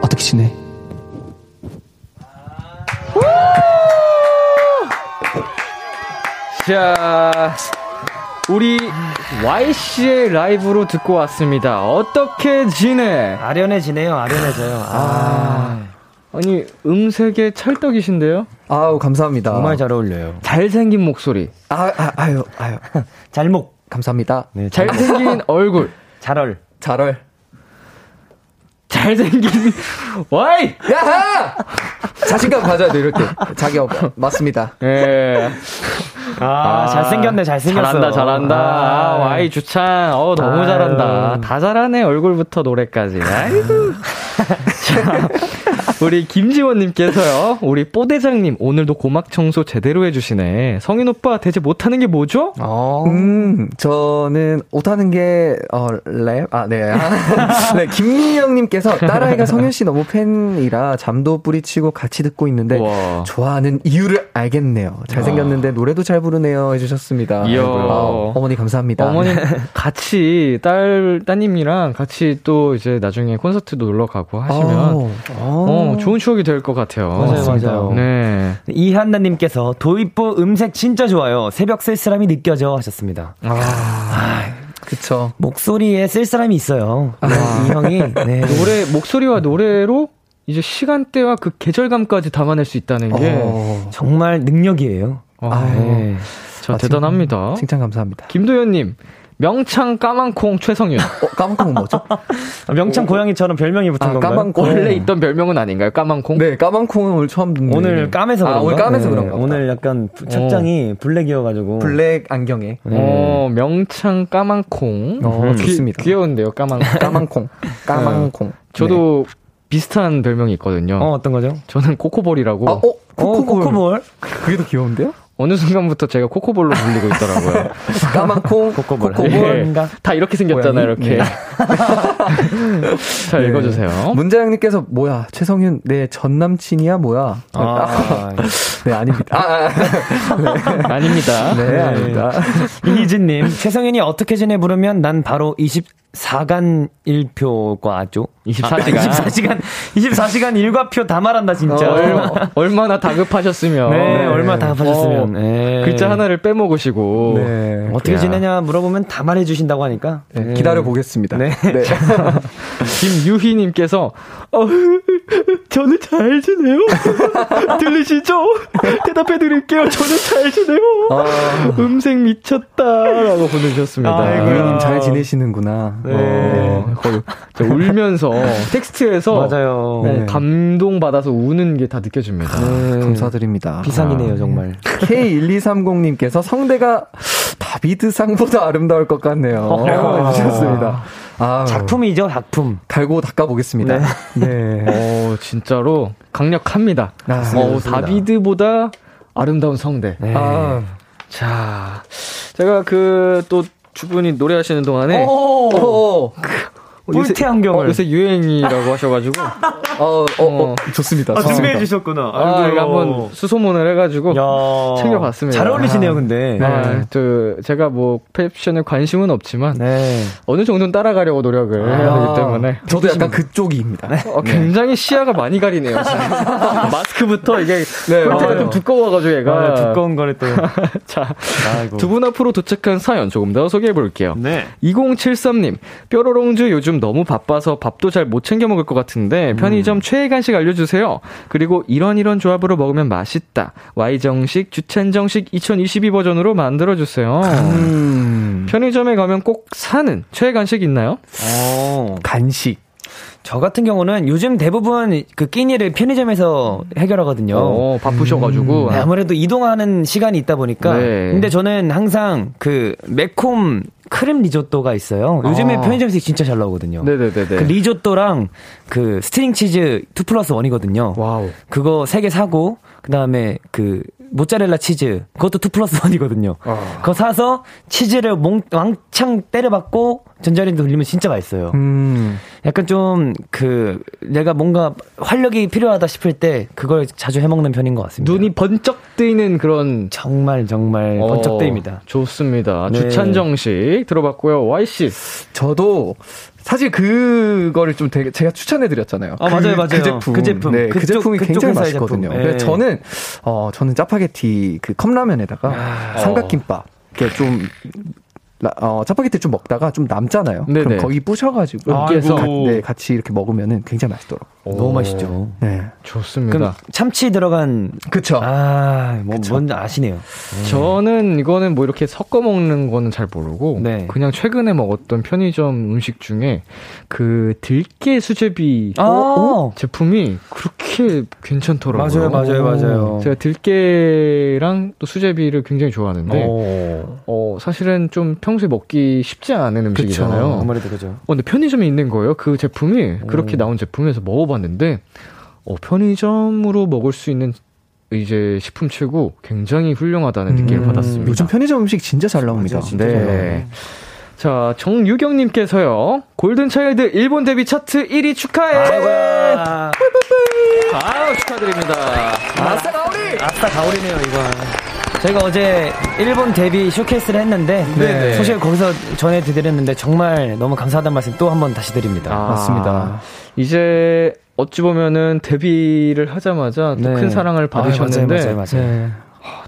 어떻게 지내? 자, 우리 Y씨의 라이브로 듣고 왔습니다. 어떻게 지내? 아련해지네요. 아련해져요. 아, 아 니, 음색에 찰떡이신데요? 아우 감사합니다. 정말 잘 어울려요. 잘생긴 목소리, 아, 아 아유 아유 (laughs) 잘목. 감사합니다. 네, 잘, 잘생긴 얼굴, 잘얼. 잘얼. 잘생긴 (laughs) Y! 야하! 자신감 가져야 돼 때. 자기 업 맞습니다. 예. (laughs) 아, 잘생겼네, 잘생겼어. 잘한다, 잘한다. 아, 아, 와이 주찬. 어, 너무 아유. 잘한다. 다 잘하네, 얼굴부터 노래까지. 아이고. 자, (laughs) 우리 김지원님께서요. 우리 뽀대장님, 오늘도 고막 청소 제대로 해주시네. 성윤 오빠 대체 못하는 게 뭐죠? 어. 음, 저는 옷하는 게, 어, 랩? 아, 네. (laughs) 네, 김민영님께서 딸아이가 성현 씨 너무 팬이라 잠도 뿌리치고 같이 듣고 있는데, 우와. 좋아하는 이유를 알겠네요. 잘생겼는데 노래도 잘 부르네요. 해주셨습니다. 이야. 아이고, 어머니 감사합니다. 어머님 (laughs) 같이 딸 따님이랑 같이 또 이제 나중에 콘서트도 놀러 가고 하시면 아우, 어, 좋은 추억이 될 것 같아요. 맞아요. 맞아요. 네. 이한나님께서 도입부 음색 진짜 좋아요. 새벽 쓸쓸함이 느껴져 하셨습니다. 그쵸. 목소리에 쓸쓸함이 있어요. 네, 이 형이 네. 노래 목소리와 노래로 이제 시간대와 그 계절감까지 담아낼 수 있다는 게 어, 정말 능력이에요. 아, 네. 자, 아, 대단합니다. 칭찬 감사합니다. 김도현님 명창 까만콩 최성윤 어, 까만콩은 뭐죠? 아, 명창 고양이처럼 별명이 붙은 아, 건가요? 까만콩. 원래 있던 별명은 아닌가요? 까만콩? 네, 까만콩은 오늘 처음 듣는. 오늘 까매서 아, 그런가? 오늘 까매서 네, 그런가. 오늘 약간 착장이 블랙이어가지고 블랙 안경에. 어, 명창 까만콩. 어, 귀- 좋습니다. 귀여운데요, 까만콩. (laughs) 까만콩. 까만콩. 저도 비슷한 별명이 있거든요. 어 어떤 거죠? 저는 코코볼이라고. 네. 아, 어? 어, 코코볼. 코코볼. 그게 더 귀여운데요? 어느 순간부터 제가 코코볼로 불리고 있더라고요. (laughs) 까만 콩. 코코볼. 코코볼. 예. 다 이렇게 생겼잖아요? 이렇게. 네. (laughs) 잘 읽어주세요. 문자영님께서 뭐야 최성윤 내 전 남친이야 뭐야? 아, (laughs) 네 아닙니다. 아, 아, 아닙니다. 네 아닙니다. 이희진님, 최성현이 어떻게 지내 부르면 난 바로 24간 1표과죠. 24시간. 24시간, 24시간 일과표 다 말한다, 진짜. 어, 얼마, (laughs) 얼마나 다급하셨으면. 네, 얼마나 다급하셨으면. 어, 네. 글자 하나를 빼먹으시고. 네. 어떻게 야. 지내냐 물어보면 다 말해주신다고 하니까. 네, 기다려 보겠습니다. 네. 네. (laughs) 김유희님께서, 어, 저는 잘 지내요. (laughs) 들리시죠? 대답해 드릴게요. 저는 잘 지내요. 아. 음색 미쳤다라고 보내주셨습니다. 아이고야. 유희님 잘 지내시는구나. 네. 어, 거의 저 울면서 (laughs) 텍스트에서 맞아요. 어, 네. 감동 받아서 우는 게 다 느껴집니다. 네. 감사드립니다. 비상이네요, 정말. (laughs) K1230님께서 성대가 다비드상보다 아름다울 것 같네요. 어. 해주셨습니다. 아, 작품이죠, 작품. 달고 닦아보겠습니다. 네. (laughs) 어, 진짜로 강력합니다. 아, 어, 그렇습니다. 다비드보다 아름다운 성대. 네. 아, 자, 제가 그 또 주분이 노래하시는 동안에 오, 뿔테 안경을. 어, 요새 유행이라고 하셔가지고 어, 어, 어, 좋습니다. 아. 준비해 주셨구나. 아, 이거 한번 수소문을 해가지고 야. 챙겨봤습니다. 잘 어울리시네요, 근데. 아, 저 제가 뭐 패션에 관심은 없지만 네. 어느 정도는 따라가려고 노력을 해야 되기 때문에 저도 약간 그쪽입니다. 어, 굉장히 시야가 많이 가리네요. (laughs) 마스크부터 이게 네, 폴테가 맞아요. 좀 두꺼워가지고 얘가 아, 두꺼운 거를 또. (laughs) 자. 두 분 앞으로 도착한 사연 조금 더 소개해 볼게요. 네. 2073님, 뾰로롱즈 요즘 너무 바빠서 밥도 잘 못 챙겨 먹을 것 같은데 편의점 최애 간식 알려주세요. 그리고 이런 이런 조합으로 먹으면 맛있다. Y정식, 주찬 정식 2022 버전으로 만들어 주세요. 음, 편의점에 가면 꼭 사는 최애 간식 있나요? 어. 간식. 저 같은 경우는 요즘 대부분 그 끼니를 편의점에서 해결하거든요. 어, 바쁘셔가지고. 네, 아무래도 이동하는 시간이 있다 보니까. 네. 근데 저는 항상 그 매콤 크림 리조또가 있어요. 요즘에 아. 편의점에서 진짜 잘 나오거든요. 네네네네. 그 리조또랑 그 string 치즈 2 플러스 1이거든요. 와우. 그거 3개 사고, 그 다음에 그 모짜렐라 치즈, 그것도 2 플러스 1이거든요. 아. 그거 사서 치즈를 몽, 왕창 때려박고 전자레인지 돌리면 진짜 맛있어요. 음, 약간 좀 그 내가 뭔가 활력이 필요하다 싶을 때 그걸 자주 해먹는 편인 것 같습니다. 눈이 번쩍 뜨이는 그런 정말 정말 어, 번쩍 뜨입니다. 좋습니다. 네. 주찬 정식 들어봤고요. Y씨. 저도 사실 그거를 좀 되게 제가 추천해 드렸잖아요. 아, 맞아요, 맞아요. 그 제품. 그 제품. 네, 그 제품이 굉장히 맛있거든요. 제품. 네. 저는 어 저는 짜파게티 그 컵라면에다가 삼각김밥 이렇게 좀 라- 어, 짜파게티 좀 먹다가 좀 남잖아요. 네네. 그럼 거기 부셔가지고 아이고. 가- 네, 같이 이렇게 먹으면은 굉장히 맛있더라고. 너무 맛있죠. 네. 좋습니다. 그럼 참치 들어간 그쵸. 아, 뭐 뭔지 아시네요. 저는 이거는 뭐 이렇게 섞어 먹는 거는 잘 모르고 네. 그냥 최근에 먹었던 편의점 음식 중에 그 들깨 수제비 아. 제품이 그렇게 괜찮더라고요. 맞아요, 맞아요, 맞아요. 제가 들깨랑 또 수제비를 굉장히 좋아하는데 오. 어, 사실은 좀 평소에 먹기 쉽지 않은 음식이잖아요. 아무래도 그죠. 어, 근데 편의점에 있는 거예요. 그 제품이 그렇게 나온 제품에서 먹어봤는데 어, 편의점으로 먹을 수 있는 이제 식품 최고 굉장히 훌륭하다는 느낌을 음, 받았습니다. 요즘 편의점 음식 진짜 잘 나옵니다. 네. 자, 정유경님께서요. 골든차일드 일본 데뷔 차트 1위 축하해! 아이고야. 아유, 축하드립니다. 아싸 가오리! 아싸 가오리네요, 이거. 저희가 어제 일본 데뷔 쇼케이스를 했는데 네네. 소식 거기서 전해드렸는데 정말 너무 감사하다는 말씀 또 한 번 다시 드립니다. 아, 맞습니다. 이제 어찌 보면은 데뷔를 하자마자 또 네. 큰 사랑을 받으셨는데 아, 맞아요, 맞아요, 맞아요. 네.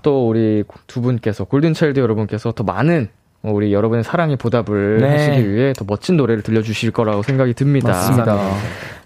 또 우리 두 분께서 골든차일드 여러분께서 더 많은 우리 여러분의 사랑의 보답을 네. 하시기 위해 더 멋진 노래를 들려주실 거라고 생각이 듭니다. 맞습니다.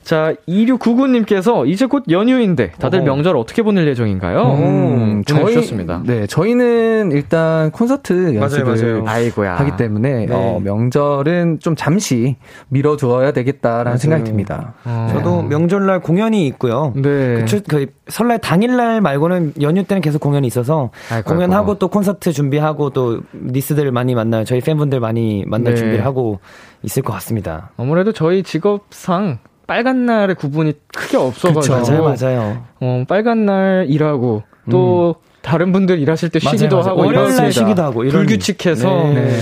자, 2699님께서 이제 곧 연휴인데 다들 어허. 명절 어떻게 보낼 예정인가요? 음, 보내주셨습니다. 네, 저희는 일단 콘서트 연습을 맞아요. 아이고야. 하기 때문에 네. 어, 명절은 좀 잠시 미뤄 두어야 되겠다라는 맞아요. 생각이 듭니다. 어. 저도 명절날 공연이 있고요. 네. 그, 추- 그 설날 당일날 말고는 연휴 때는 계속 공연이 있어서 아이고, 공연하고 아이고. 또 콘서트 준비하고 또 니스들 많이 만나요. 저희 팬분들 많이 만날 네. 준비를 하고 있을 것 같습니다. 아무래도 저희 직업상 빨간 날의 구분이 크게 없어가지고 맞아요, 맞아요. 어, 빨간 날 일하고 또 다른 분들 일하실 때 맞아요, 쉬기도 맞아요. 하고 월요일 날. 쉬기도 하고 이런- 불규칙해서 네. 네.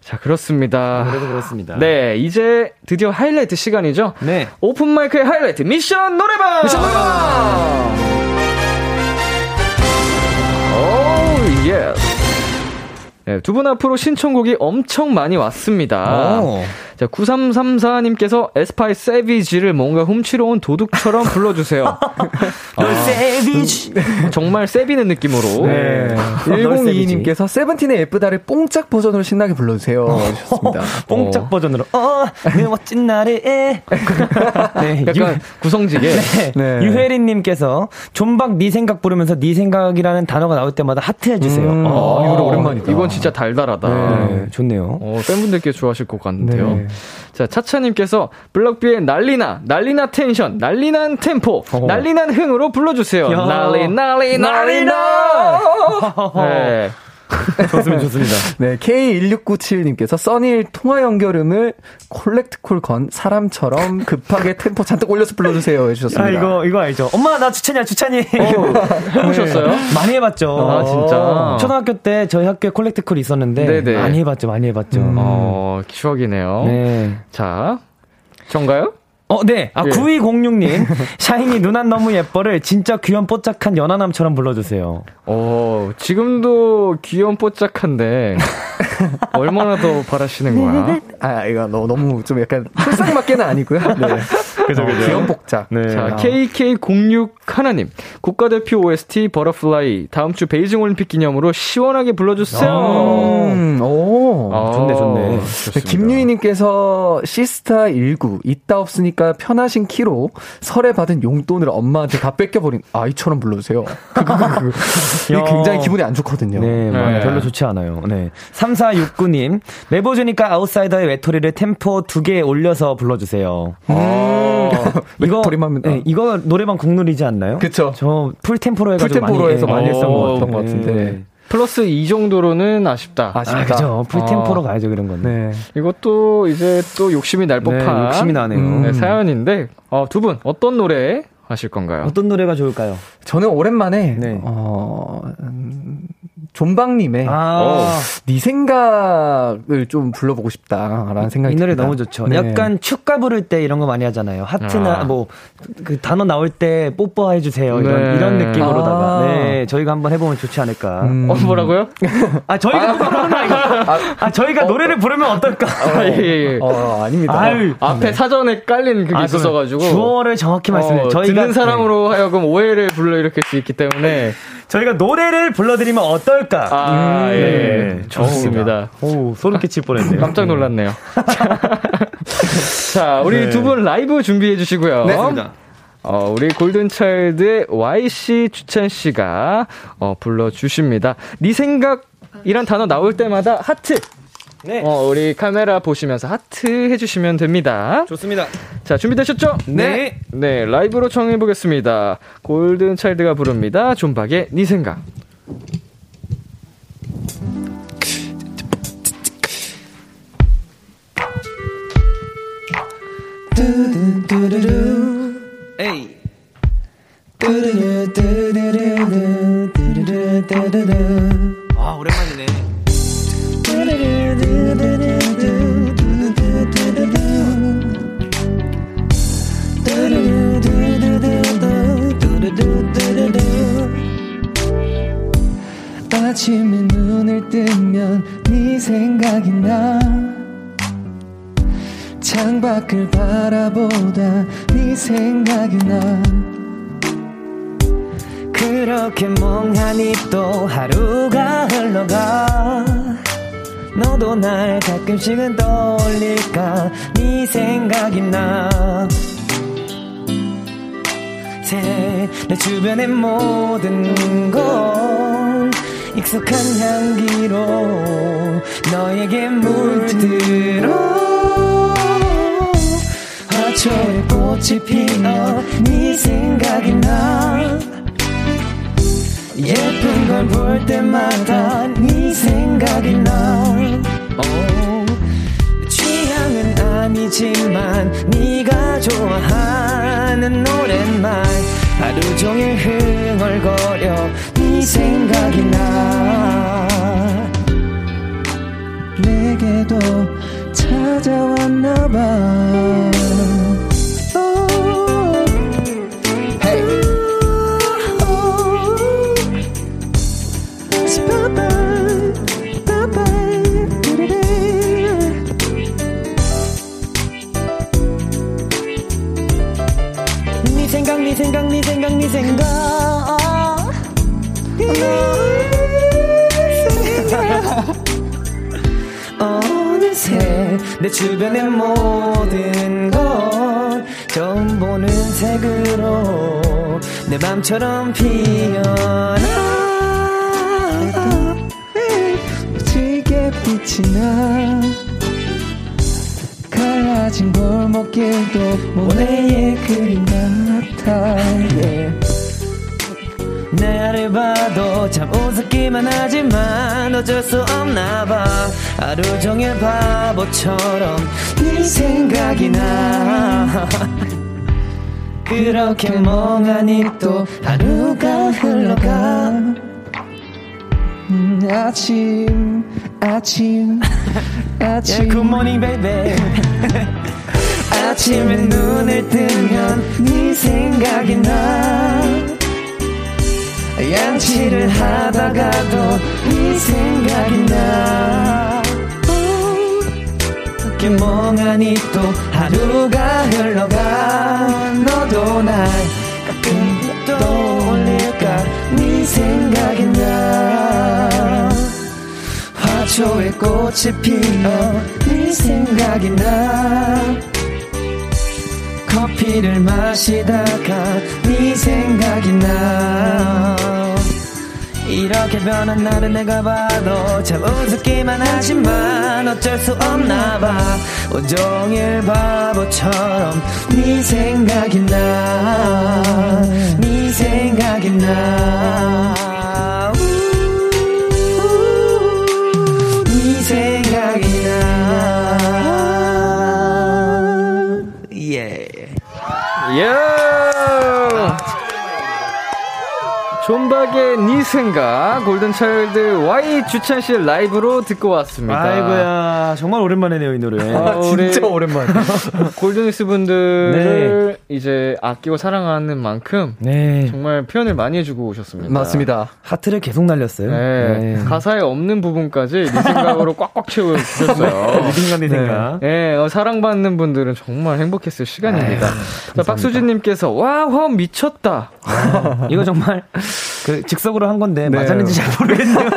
자 그렇습니다. 아무래도 그렇습니다. 네 이제 드디어 하이라이트 시간이죠. 네. 오픈 마이크의 하이라이트 미션 노래방. 미션 노래방. 오 예. 네, 두분 앞으로 신청곡이 엄청 많이 왔습니다. 오. 자, 9334님께서 에스파의 Savage를 뭔가 훔치러 온 도둑처럼 (laughs) 불러주세요. 아, Savage. 정말 쌔비는 느낌으로. 네. 1022님께서 세븐틴의 예쁘다를 뽕짝 버전으로 신나게 불러주세요. 해주셨습니다. (laughs) 뽕짝 버전으로. 어, 그 멋진 날에. (laughs) 네, 약간 구성지게. 네. 네. 유혜린님께서 존박 네 생각 부르면서 네 생각이라는 단어가 나올 때마다 하트 해주세요. 음, 어, 아, 이거 오랜만이다. 이건 진짜 달달하다. 네, 좋네요. 어, 팬분들께 좋아하실 것 같은데요. 네. 자, 차차님께서 블럭비의 난리나, 난리나 텐션, 난리난 템포, 어허. 난리난 흥으로 불러주세요. 야. 난리, 난리, 난리나! 네. (laughs) 좋습니다, 좋습니다. 네, K1697님께서 써니일 통화 연결음을 콜렉트콜 건 사람처럼 급하게 템포 잔뜩 올려서 불러주세요. 해주셨습니다. 아, 이거, 이거 알죠? 엄마, 나 주찬이야, 주찬이. 해보셨어요? 많이 해봤죠. 아, 진짜? 초등학교 때 저희 학교에 콜렉트콜이 있었는데. 네네. 많이 해봤죠, 많이 해봤죠. 어, 추억이네요. 네. 자, 전가요? 어, 네. 아, 예. 9206님. (laughs) 샤이니 누난 너무 예뻐를 진짜 귀염 뽀짝한 연하남처럼 불러주세요. 어, 지금도 귀염 뽀짝한데, (laughs) 얼마나 더 바라시는 거야? 아, 이거 너, 너무 좀 약간 궁상맞게는 아니고요. 네. (laughs) 그죠, 그죠. 귀염뽀짝. 네. 자, 아. KK06 하나님. 국가대표 OST Butterfly. 다음 주 베이징 올림픽 기념으로 시원하게 불러주세요. 음, 오. 아, 좋네, 좋네. 네, 좋습니다. 김유희님께서 시스타 19 있다 없으니까 편하신 키로 설에 받은 용돈을 엄마한테 다 뺏겨버린 아이처럼 불러주세요. (laughs) 이게 야. 굉장히 기분이 안 좋거든요. 네, 뭐 네. 별로 좋지 않아요. 네. 3469님. 내보주니까 아웃사이더의 외톨이를 템포 두 개 올려서 불러주세요. 외톨이만 하면- 네, 이거 노래방 국룰이지 않나요? 그쵸. 저 풀템포로 해가지고 풀템포로 많이, 해서 예, 많이 했던 어, 것 같던 것 같은데. 네. 플러스 이 정도로는 아쉽다. 아쉽다. 아, 그죠. 풀템포로 어. 가야죠, 그런 건. 네. 이것도 이제 또 욕심이 날 네, 법한 욕심이 나네요. 음. 네, 사연인데 어, 두 분 어떤 노래 하실 건가요? 어떤 노래가 좋을까요? 저는 오랜만에 네. 어, 음, 존박님의 아, 네 생각을 좀 불러보고 싶다라는 생각이 이 노래 듭니다. 너무 좋죠. 네. 약간 축가 부를 때 이런 거 많이 하잖아요. 하트나 아. 뭐그 단어 나올 때 뽀뽀해 주세요. 이런 네. 이런 느낌으로다가 아. 네 저희가 한번 해보면 좋지 않을까. 음. 어, 뭐라고요? 아 저희가 거 아니고. 아 저희가 노래를 부르면 어떨까? 아, 예, 예. 어, 아닙니다. 아유. 앞에 사전에 깔린 그게 아, 있었어가지고 주어를 정확히 말씀해. 어, 저희가 듣는 사람으로 하여금 오해를 불러 일으킬 수 있기 때문에 저희가 노래를 불러드리면 어떨까? 아, 음, 예. 네, 좋습니다. 오, 소름 끼칠 뻔했네요. 깜짝 놀랐네요. (laughs) 자, 우리 네. 두분 라이브 준비해 주시고요. 네. 맞습니다. 어, 우리 골든차일드의 Y씨 주찬 씨가 어, 불러주십니다. 네 생각 이란 단어 나올 때마다 하트. 네. 어, 우리 카메라 보시면서 하트 해주시면 됩니다. 좋습니다. 자, 준비되셨죠? 네. 네, 라이브로 청해보겠습니다. 골든 차일드가 부릅니다. 존박의 네 생각. 에이. 아, 오랜만이네. 아침에 눈을 뜨면 네 생각이 나. 창밖을 바라보다 네 생각이 나. 그렇게 멍하니 또 하루가 흘러가 너도 날 가끔씩은 떠올릴까? 네 생각이 나. 새내 주변의 모든 건 익숙한 향기로 너에게 물들어. 화초에 꽃이 피어 네 생각이 나 예쁜 걸 볼 때마다 네 생각이 나. 어, 내 취향은 아니지만 네가 좋아하는 노랫말. 하루 종일 흥얼거려 네 생각이 나. 내게도 찾아왔나 봐 내 주변의 모든 건 처음 보는 색으로 내 맘처럼 피어나. 지게 빛이 나. 갈라진 골목길도 모래의 그림 같아. Yeah. 나를 봐도 참 우습기만 하지만 어쩔 수 없나 봐 하루 종일 바보처럼 네 생각이 나 (laughs) 그렇게 멍하니 또 하루가 흘러가 음, 아침 아침 (laughs) 아침 Yeah, good morning, baby. (laughs) 아침에 눈을 뜨면 네 생각이 나. 양치를 하다가도 네 생각이 나. 이렇게 멍하니 또 하루가 흘러가. 너도 날 가끔 떠올릴까. 네 생각이 나. 화초에 꽃이 피어 네 생각이 나 커피를 마시다가 네 생각이 나. 이렇게 변한 나를 내가 봐도 참 우습기만 하지만 어쩔 수 없나 봐. 온종일 바보처럼 네 생각이 나네 생각이 나 예! 존박의 네 생각 골든차일드 Y 주찬 씨 라이브로 듣고 왔습니다. 아이고야 정말 오랜만이네요 이 노래. 아, 우리 진짜 오랜만에 (laughs) 골든스 분들을 이제 아끼고 사랑하는 만큼 네. 정말 표현을 많이 해주고 오셨습니다. 맞습니다 하트를 계속 날렸어요. 네. 가사에 없는 부분까지 네 생각으로 꽉꽉 채워 주셨어요. (laughs) 네 생각 네 생각. 네, 어, 사랑받는 분들은 정말 행복했을 시간입니다. 자, 박수진님께서, 와, 화음 미쳤다. 이거 정말 그그 즉석으로 한 건데 네. 맞았는지 잘 모르겠네요.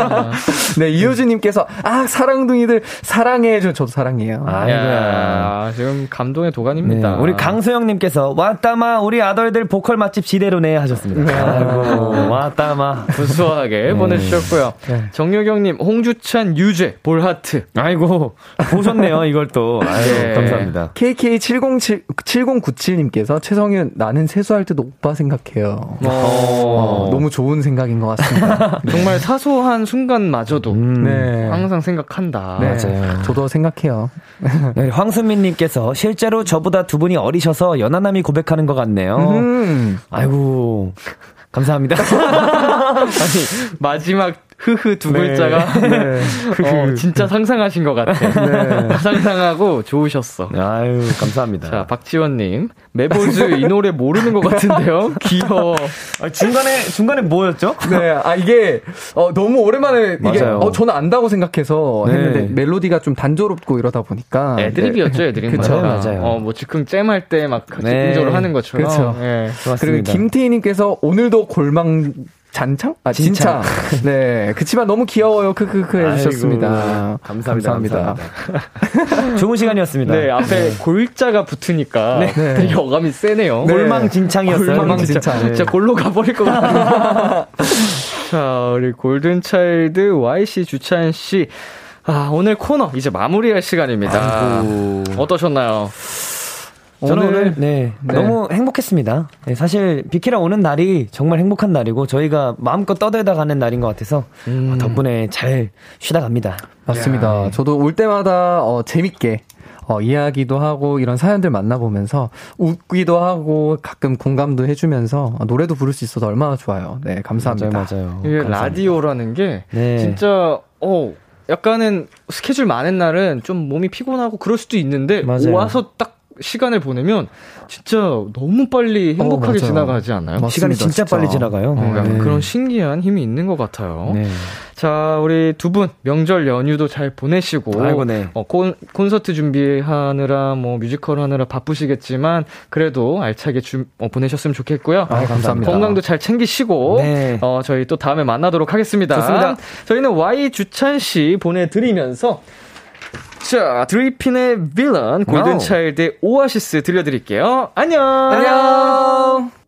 네, 이효주님께서, 아, 사랑둥이들, 사랑해줘. 저도 사랑해요. 야, 지금 감동의 네, 도가니입니다. 우리 강소영님께서 왔다마 우리 아들들 보컬 맛집 지대로네 하셨습니다. 아이고 (laughs) 왔다마. 구수하게 보내주셨고요. 정유경님, 홍주찬, 유죄, 볼하트. 아이고 보셨네요 이걸 또. 아이고 네. 감사합니다. KK707, 7097님께서 최성윤, 나는 세수할 때도 오빠 생각해요. 어, 너무 좋은 생각인 것 같습니다. (laughs) 정말 사소한 순간마저 도 네. 항상 생각한다. 네. 맞아요. 저도 생각해요. (laughs) 네, 황수민님께서 실제로 저보다 두 분이 어리셔서 연하남이 고백하는 것 같네요. 음. 아이고 감사합니다. (laughs) 아니, 마지막 흐흐 두 네. 글자가 네. (laughs) 어, 진짜 상상하신 것 같아. 상상하고 좋으셨어. 아유 감사합니다. 자, 박지원님. 메보즈 이 노래 모르는 것 같은데요? 귀여워. 아, 중간에 중간에 뭐였죠? 네, 아, 이게, 어, 너무 오랜만에, 이게, 맞아요. 어, 저는 안다고 생각해서 네. 했는데, 멜로디가 좀 단조롭고 이러다 보니까. 애드립이었죠, 애드립. 그쵸, 맞아요. 어, 뭐 즉흥 잼할 때막 네. 즉흥적으로 하는 것처럼. 그쵸. 예. 그리고. 김태희님께서 오늘도 골망 잔창? 아, 진창. (laughs) 네. 그치만 너무 귀여워요. 크크크 해주셨습니다. 아이고, 감사합니다. 감사합니다. 감사합니다. 좋은 시간이었습니다. 네, 앞에 골자가 붙으니까 네. (laughs) 되게 어감이 세네요. 네. 골망진창이었어요. 골망진창. 진짜, 진짜 골로 가버릴 것 같아요. (laughs) 자, 우리 골든차일드 Y씨 주찬 씨. 아, 오늘 코너 이제 마무리할 시간입니다. 어떠셨나요? 저는 오늘- 오늘 네, 네. 너무 행복했습니다. 네, 사실 비키라 오는 날이 정말 행복한 날이고 저희가 마음껏 떠들다 가는 날인 것 같아서 어, 덕분에 잘 쉬다 갑니다. 맞습니다. 저도 올 때마다, 어, 재밌게. 어, 이야기도 하고 이런 사연들 만나보면서 웃기도 하고 가끔 공감도 해주면서 어, 노래도 부를 수 있어서 얼마나 좋아요. 네, 감사합니다. 맞아요. 이게 감사합니다. 라디오라는 게 네. 진짜 어 약간은 스케줄 많은 날은 좀 몸이 피곤하고 그럴 수도 있는데 맞아요. 와서 딱 시간을 보내면 진짜 너무 빨리 행복하게 맞아요. 지나가지 않아요? 맞습니다, 시간이 진짜, 진짜. 빨리 지나가요. 어, 네. 그런 신기한 힘이 있는 것 같아요. 네. 자, 우리 두 분 명절 연휴도 잘 보내시고 아이고, 네. 어, 콘, 콘서트 준비하느라 뭐 뮤지컬 하느라 바쁘시겠지만 그래도 알차게 주, 어, 보내셨으면 좋겠고요. 아, 감사합니다. 건강도 잘 챙기시고 네. 어, 저희 또 다음에 만나도록 하겠습니다. 좋습니다. 저희는 Y 주찬 씨 보내드리면서 자 드리핀의 빌런 골든차일드의 오아시스 들려드릴게요. 안녕. 안녕!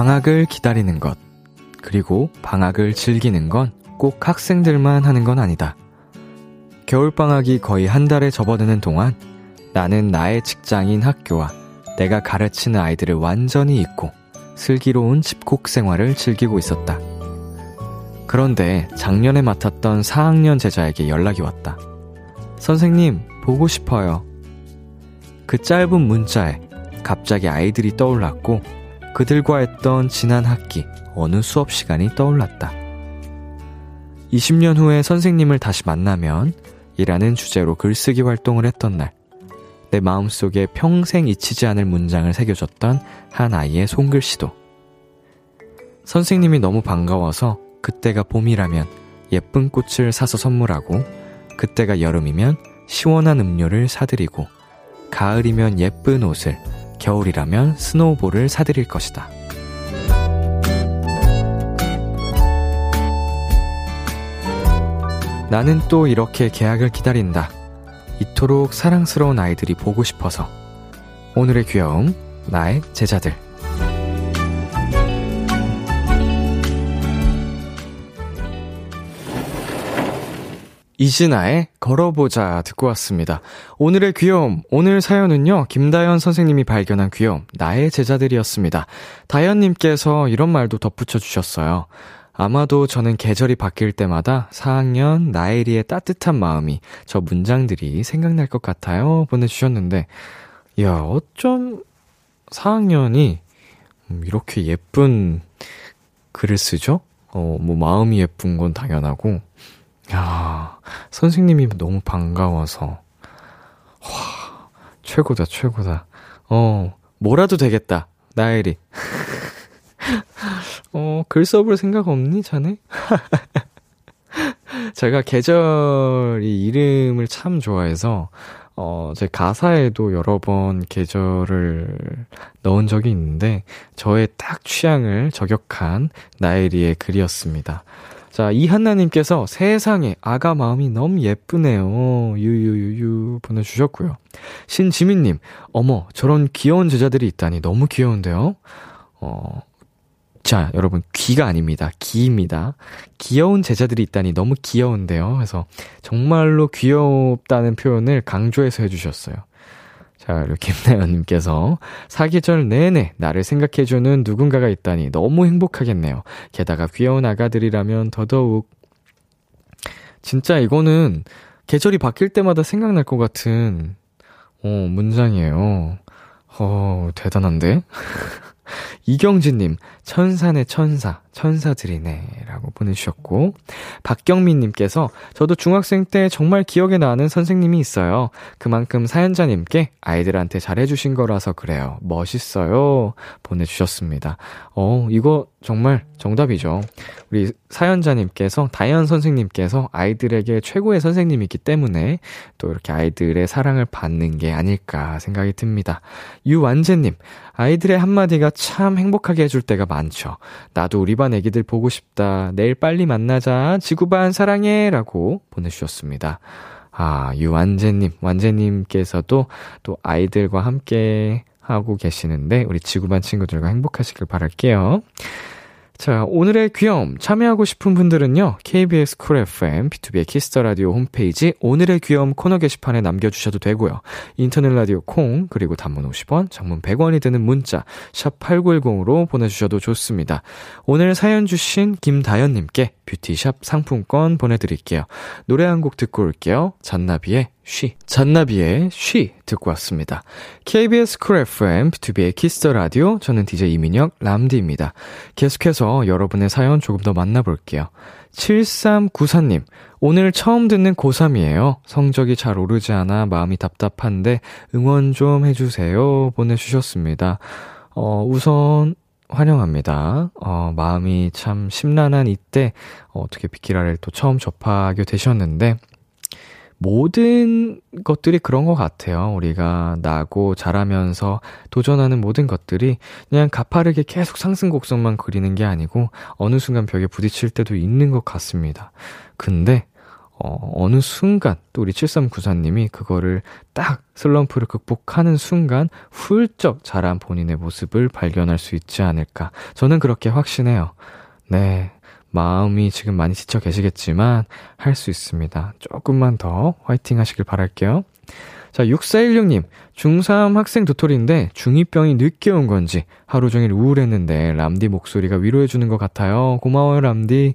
방학을 기다리는 것, 그리고 방학을 즐기는 건 꼭 학생들만 하는 건 아니다. 겨울방학이 거의 한 달에 접어드는 동안 나는 나의 직장인 학교와 내가 가르치는 아이들을 완전히 잊고 슬기로운 집콕 생활을 즐기고 있었다. 그런데 작년에 맡았던 4학년 제자에게 연락이 왔다. 선생님, 보고 싶어요. 그 짧은 문자에 갑자기 아이들이 떠올랐고 그들과 했던 지난 학기 어느 수업 시간이 떠올랐다. 20년 후에 선생님을 다시 만나면 이라는 주제로 글쓰기 활동을 했던 날, 내 마음속에 평생 잊히지 않을 문장을 새겨줬던 한 아이의 손글씨도. 선생님이 너무 반가워서 그때가 봄이라면 예쁜 꽃을 사서 선물하고, 그때가 여름이면 시원한 음료를 사드리고, 가을이면 예쁜 옷을, 겨울이라면 스노우볼을 사드릴 것이다. 나는 또 이렇게 계약을 기다린다. 이토록 사랑스러운 아이들이 보고 싶어서. 오늘의 귀여움, 나의 제자들. 이진아의 걸어보자 듣고 왔습니다. 오늘의 귀여움, 오늘 사연은요, 김다연 선생님이 발견한 귀여움, 나의 제자들이었습니다. 다연님께서 이런 말도 덧붙여 주셨어요. 아마도 저는 계절이 바뀔 때마다 4학년 나엘이의 따뜻한 마음이 저 문장들이 생각날 것 같아요. 보내주셨는데, 야, 어쩜 4학년이 이렇게 예쁜 글을 쓰죠? 어, 뭐, 마음이 예쁜 건 당연하고, 야, 선생님이 너무 반가워서. 와, 최고다, 최고다. 어, 뭐라도 되겠다. 나엘이. (laughs) 어, 글 써볼 생각 없니, 자네? (laughs) 제가 계절이 이름을 참 좋아해서, 어, 제 가사에도 여러 번 계절을 넣은 적이 있는데, 저의 딱 취향을 저격한 나엘이의 글이었습니다. 자, 이한나님께서 세상에 아가 마음이 너무 예쁘네요. 유유유유 보내주셨고요. 신지민님, 어머, 저런 귀여운 제자들이 있다니 너무 귀여운데요? 어, 자, 여러분, 귀가 아닙니다. 기입니다. 귀여운 제자들이 있다니 너무 귀여운데요. 그래서 정말로 귀엽다는 표현을 강조해서 해주셨어요. 자, 이렇게 김나연님께서 사계절 내내 나를 생각해주는 누군가가 있다니 너무 행복하겠네요. 게다가 귀여운 아가들이라면 더더욱. 진짜 이거는 계절이 바뀔 때마다 생각날 것 같은, 어, 문장이에요. 어, 대단한데? (laughs) 이경진님, 천사네 천사, 천사들이네. 라고 보내주셨고, 박경민님께서 저도 중학생 때 정말 기억에 나는 선생님이 있어요. 그만큼 사연자님께 아이들한테 잘해주신 거라서 그래요. 멋있어요. 보내주셨습니다. 어, 이거 정말 정답이죠. 우리 사연자님께서, 다현 선생님께서 아이들에게 최고의 선생님이기 때문에 또 이렇게 아이들의 사랑을 받는 게 아닐까 생각이 듭니다. 유완재님, 아이들의 한마디가 참 행복하게 해줄 때가 많죠. 나도 우리 반 애기들 보고 싶다. 내일 빨리 만나자. 지구반 사랑해. 라고 보내주셨습니다. 아, 유완재님, 완재님께서도 또 아이들과 함께 하고 계시는데, 우리 지구반 친구들과 행복하시길 바랄게요. 자, 오늘의 귀여움 참여하고 싶은 분들은요. KBS 쿨 FM B2B의 키스터 라디오 홈페이지 오늘의 귀여움 코너 게시판에 남겨 주셔도 되고요. 인터넷 라디오 콩 그리고 단문 50원, 장문 100원이 드는 문자 샵 8910으로 보내 주셔도 좋습니다. 오늘 사연 주신 김다연 님께 뷰티샵 상품권 보내 드릴게요. 노래 한 곡 듣고 올게요. 잔나비의 She. 잔나비의 She 듣고 왔습니다. KBS 쿨 FM, B2B의 키스터 라디오, 저는 DJ 이민혁, 람디입니다. 계속해서 여러분의 사연 조금 더 만나볼게요. 7394님, 오늘 처음 듣는 고3이에요. 성적이 잘 오르지 않아 마음이 답답한데 응원 좀 해주세요. 보내주셨습니다. 어, 우선, 환영합니다. 어, 마음이 참 심란한 이때, 어, 어떻게 비키라를 또 처음 접하게 되셨는데, 모든 것들이 그런 것 같아요. 우리가 나고 자라면서 도전하는 모든 것들이 그냥 가파르게 계속 상승 곡선만 그리는 게 아니고 어느 순간 벽에 부딪힐 때도 있는 것 같습니다. 근데 어, 어느 순간 또 우리 7394님이 그거를 딱 슬럼프를 극복하는 순간 훌쩍 자란 본인의 모습을 발견할 수 있지 않을까. 저는 그렇게 확신해요. 네. 마음이 지금 많이 지쳐 계시겠지만 할 수 있습니다. 조금만 더 화이팅 하시길 바랄게요. 자, 6416님. 중3 학생 도토리인데 중2병이 늦게 온 건지 하루 종일 우울했는데 람디 목소리가 위로해주는 것 같아요. 고마워요, 람디.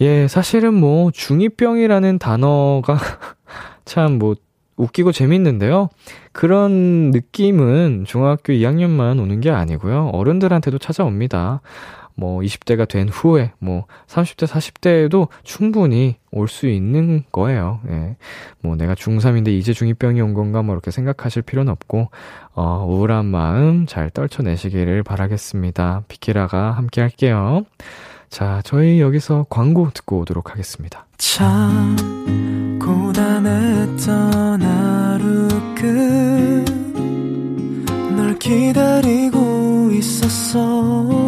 예, 사실은 뭐 중2병이라는 단어가 (laughs) 참 뭐 웃기고 재밌는데요. 그런 느낌은 중학교 2학년만 오는 게 아니고요. 어른들한테도 찾아옵니다. 뭐 20대가 된 후에 뭐 30대 40대에도 충분히 올 수 있는 거예요. 예. 뭐 내가 중3인데 이제 중2병이 온 건가 뭐 이렇게 생각하실 필요는 없고 어 우울한 마음 잘 떨쳐내시기를 바라겠습니다. 비키라가 함께 할게요. 자, 저희 여기서 광고 듣고 오도록 하겠습니다. 참 고단했던 하루 끝 널 기다리고 있었어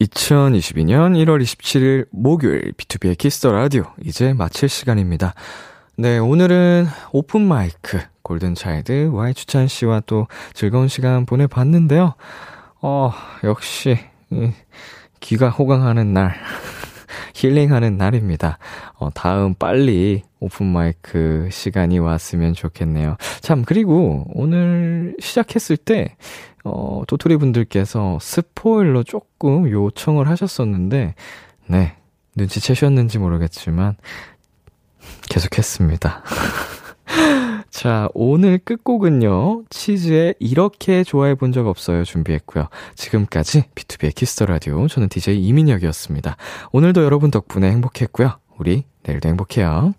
2022년 1월 27일 목요일 B2B의 키스터 라디오 이제 마칠 시간입니다. 네, 오늘은 open mic 골든차일드 Y 주찬 씨와 또 즐거운 시간 보내 봤는데요. 어, 역시 이, 귀가 호강하는 날 힐링하는 날입니다. 어, 다음 빨리 오픈 마이크 시간이 왔으면 좋겠네요. 참, 그리고 오늘 시작했을 때, 어, 도토리 분들께서 스포일러 조금 요청을 하셨었는데, 네, 눈치채셨는지 모르겠지만, 계속했습니다. (laughs) 자, 오늘 끝곡은요, 치즈의 이렇게 좋아해 본 적 없어요 준비했고요. 지금까지 B2B의 키스터 라디오, 저는 DJ 이민혁이었습니다. 오늘도 여러분 덕분에 행복했고요. 우리 내일도 행복해요.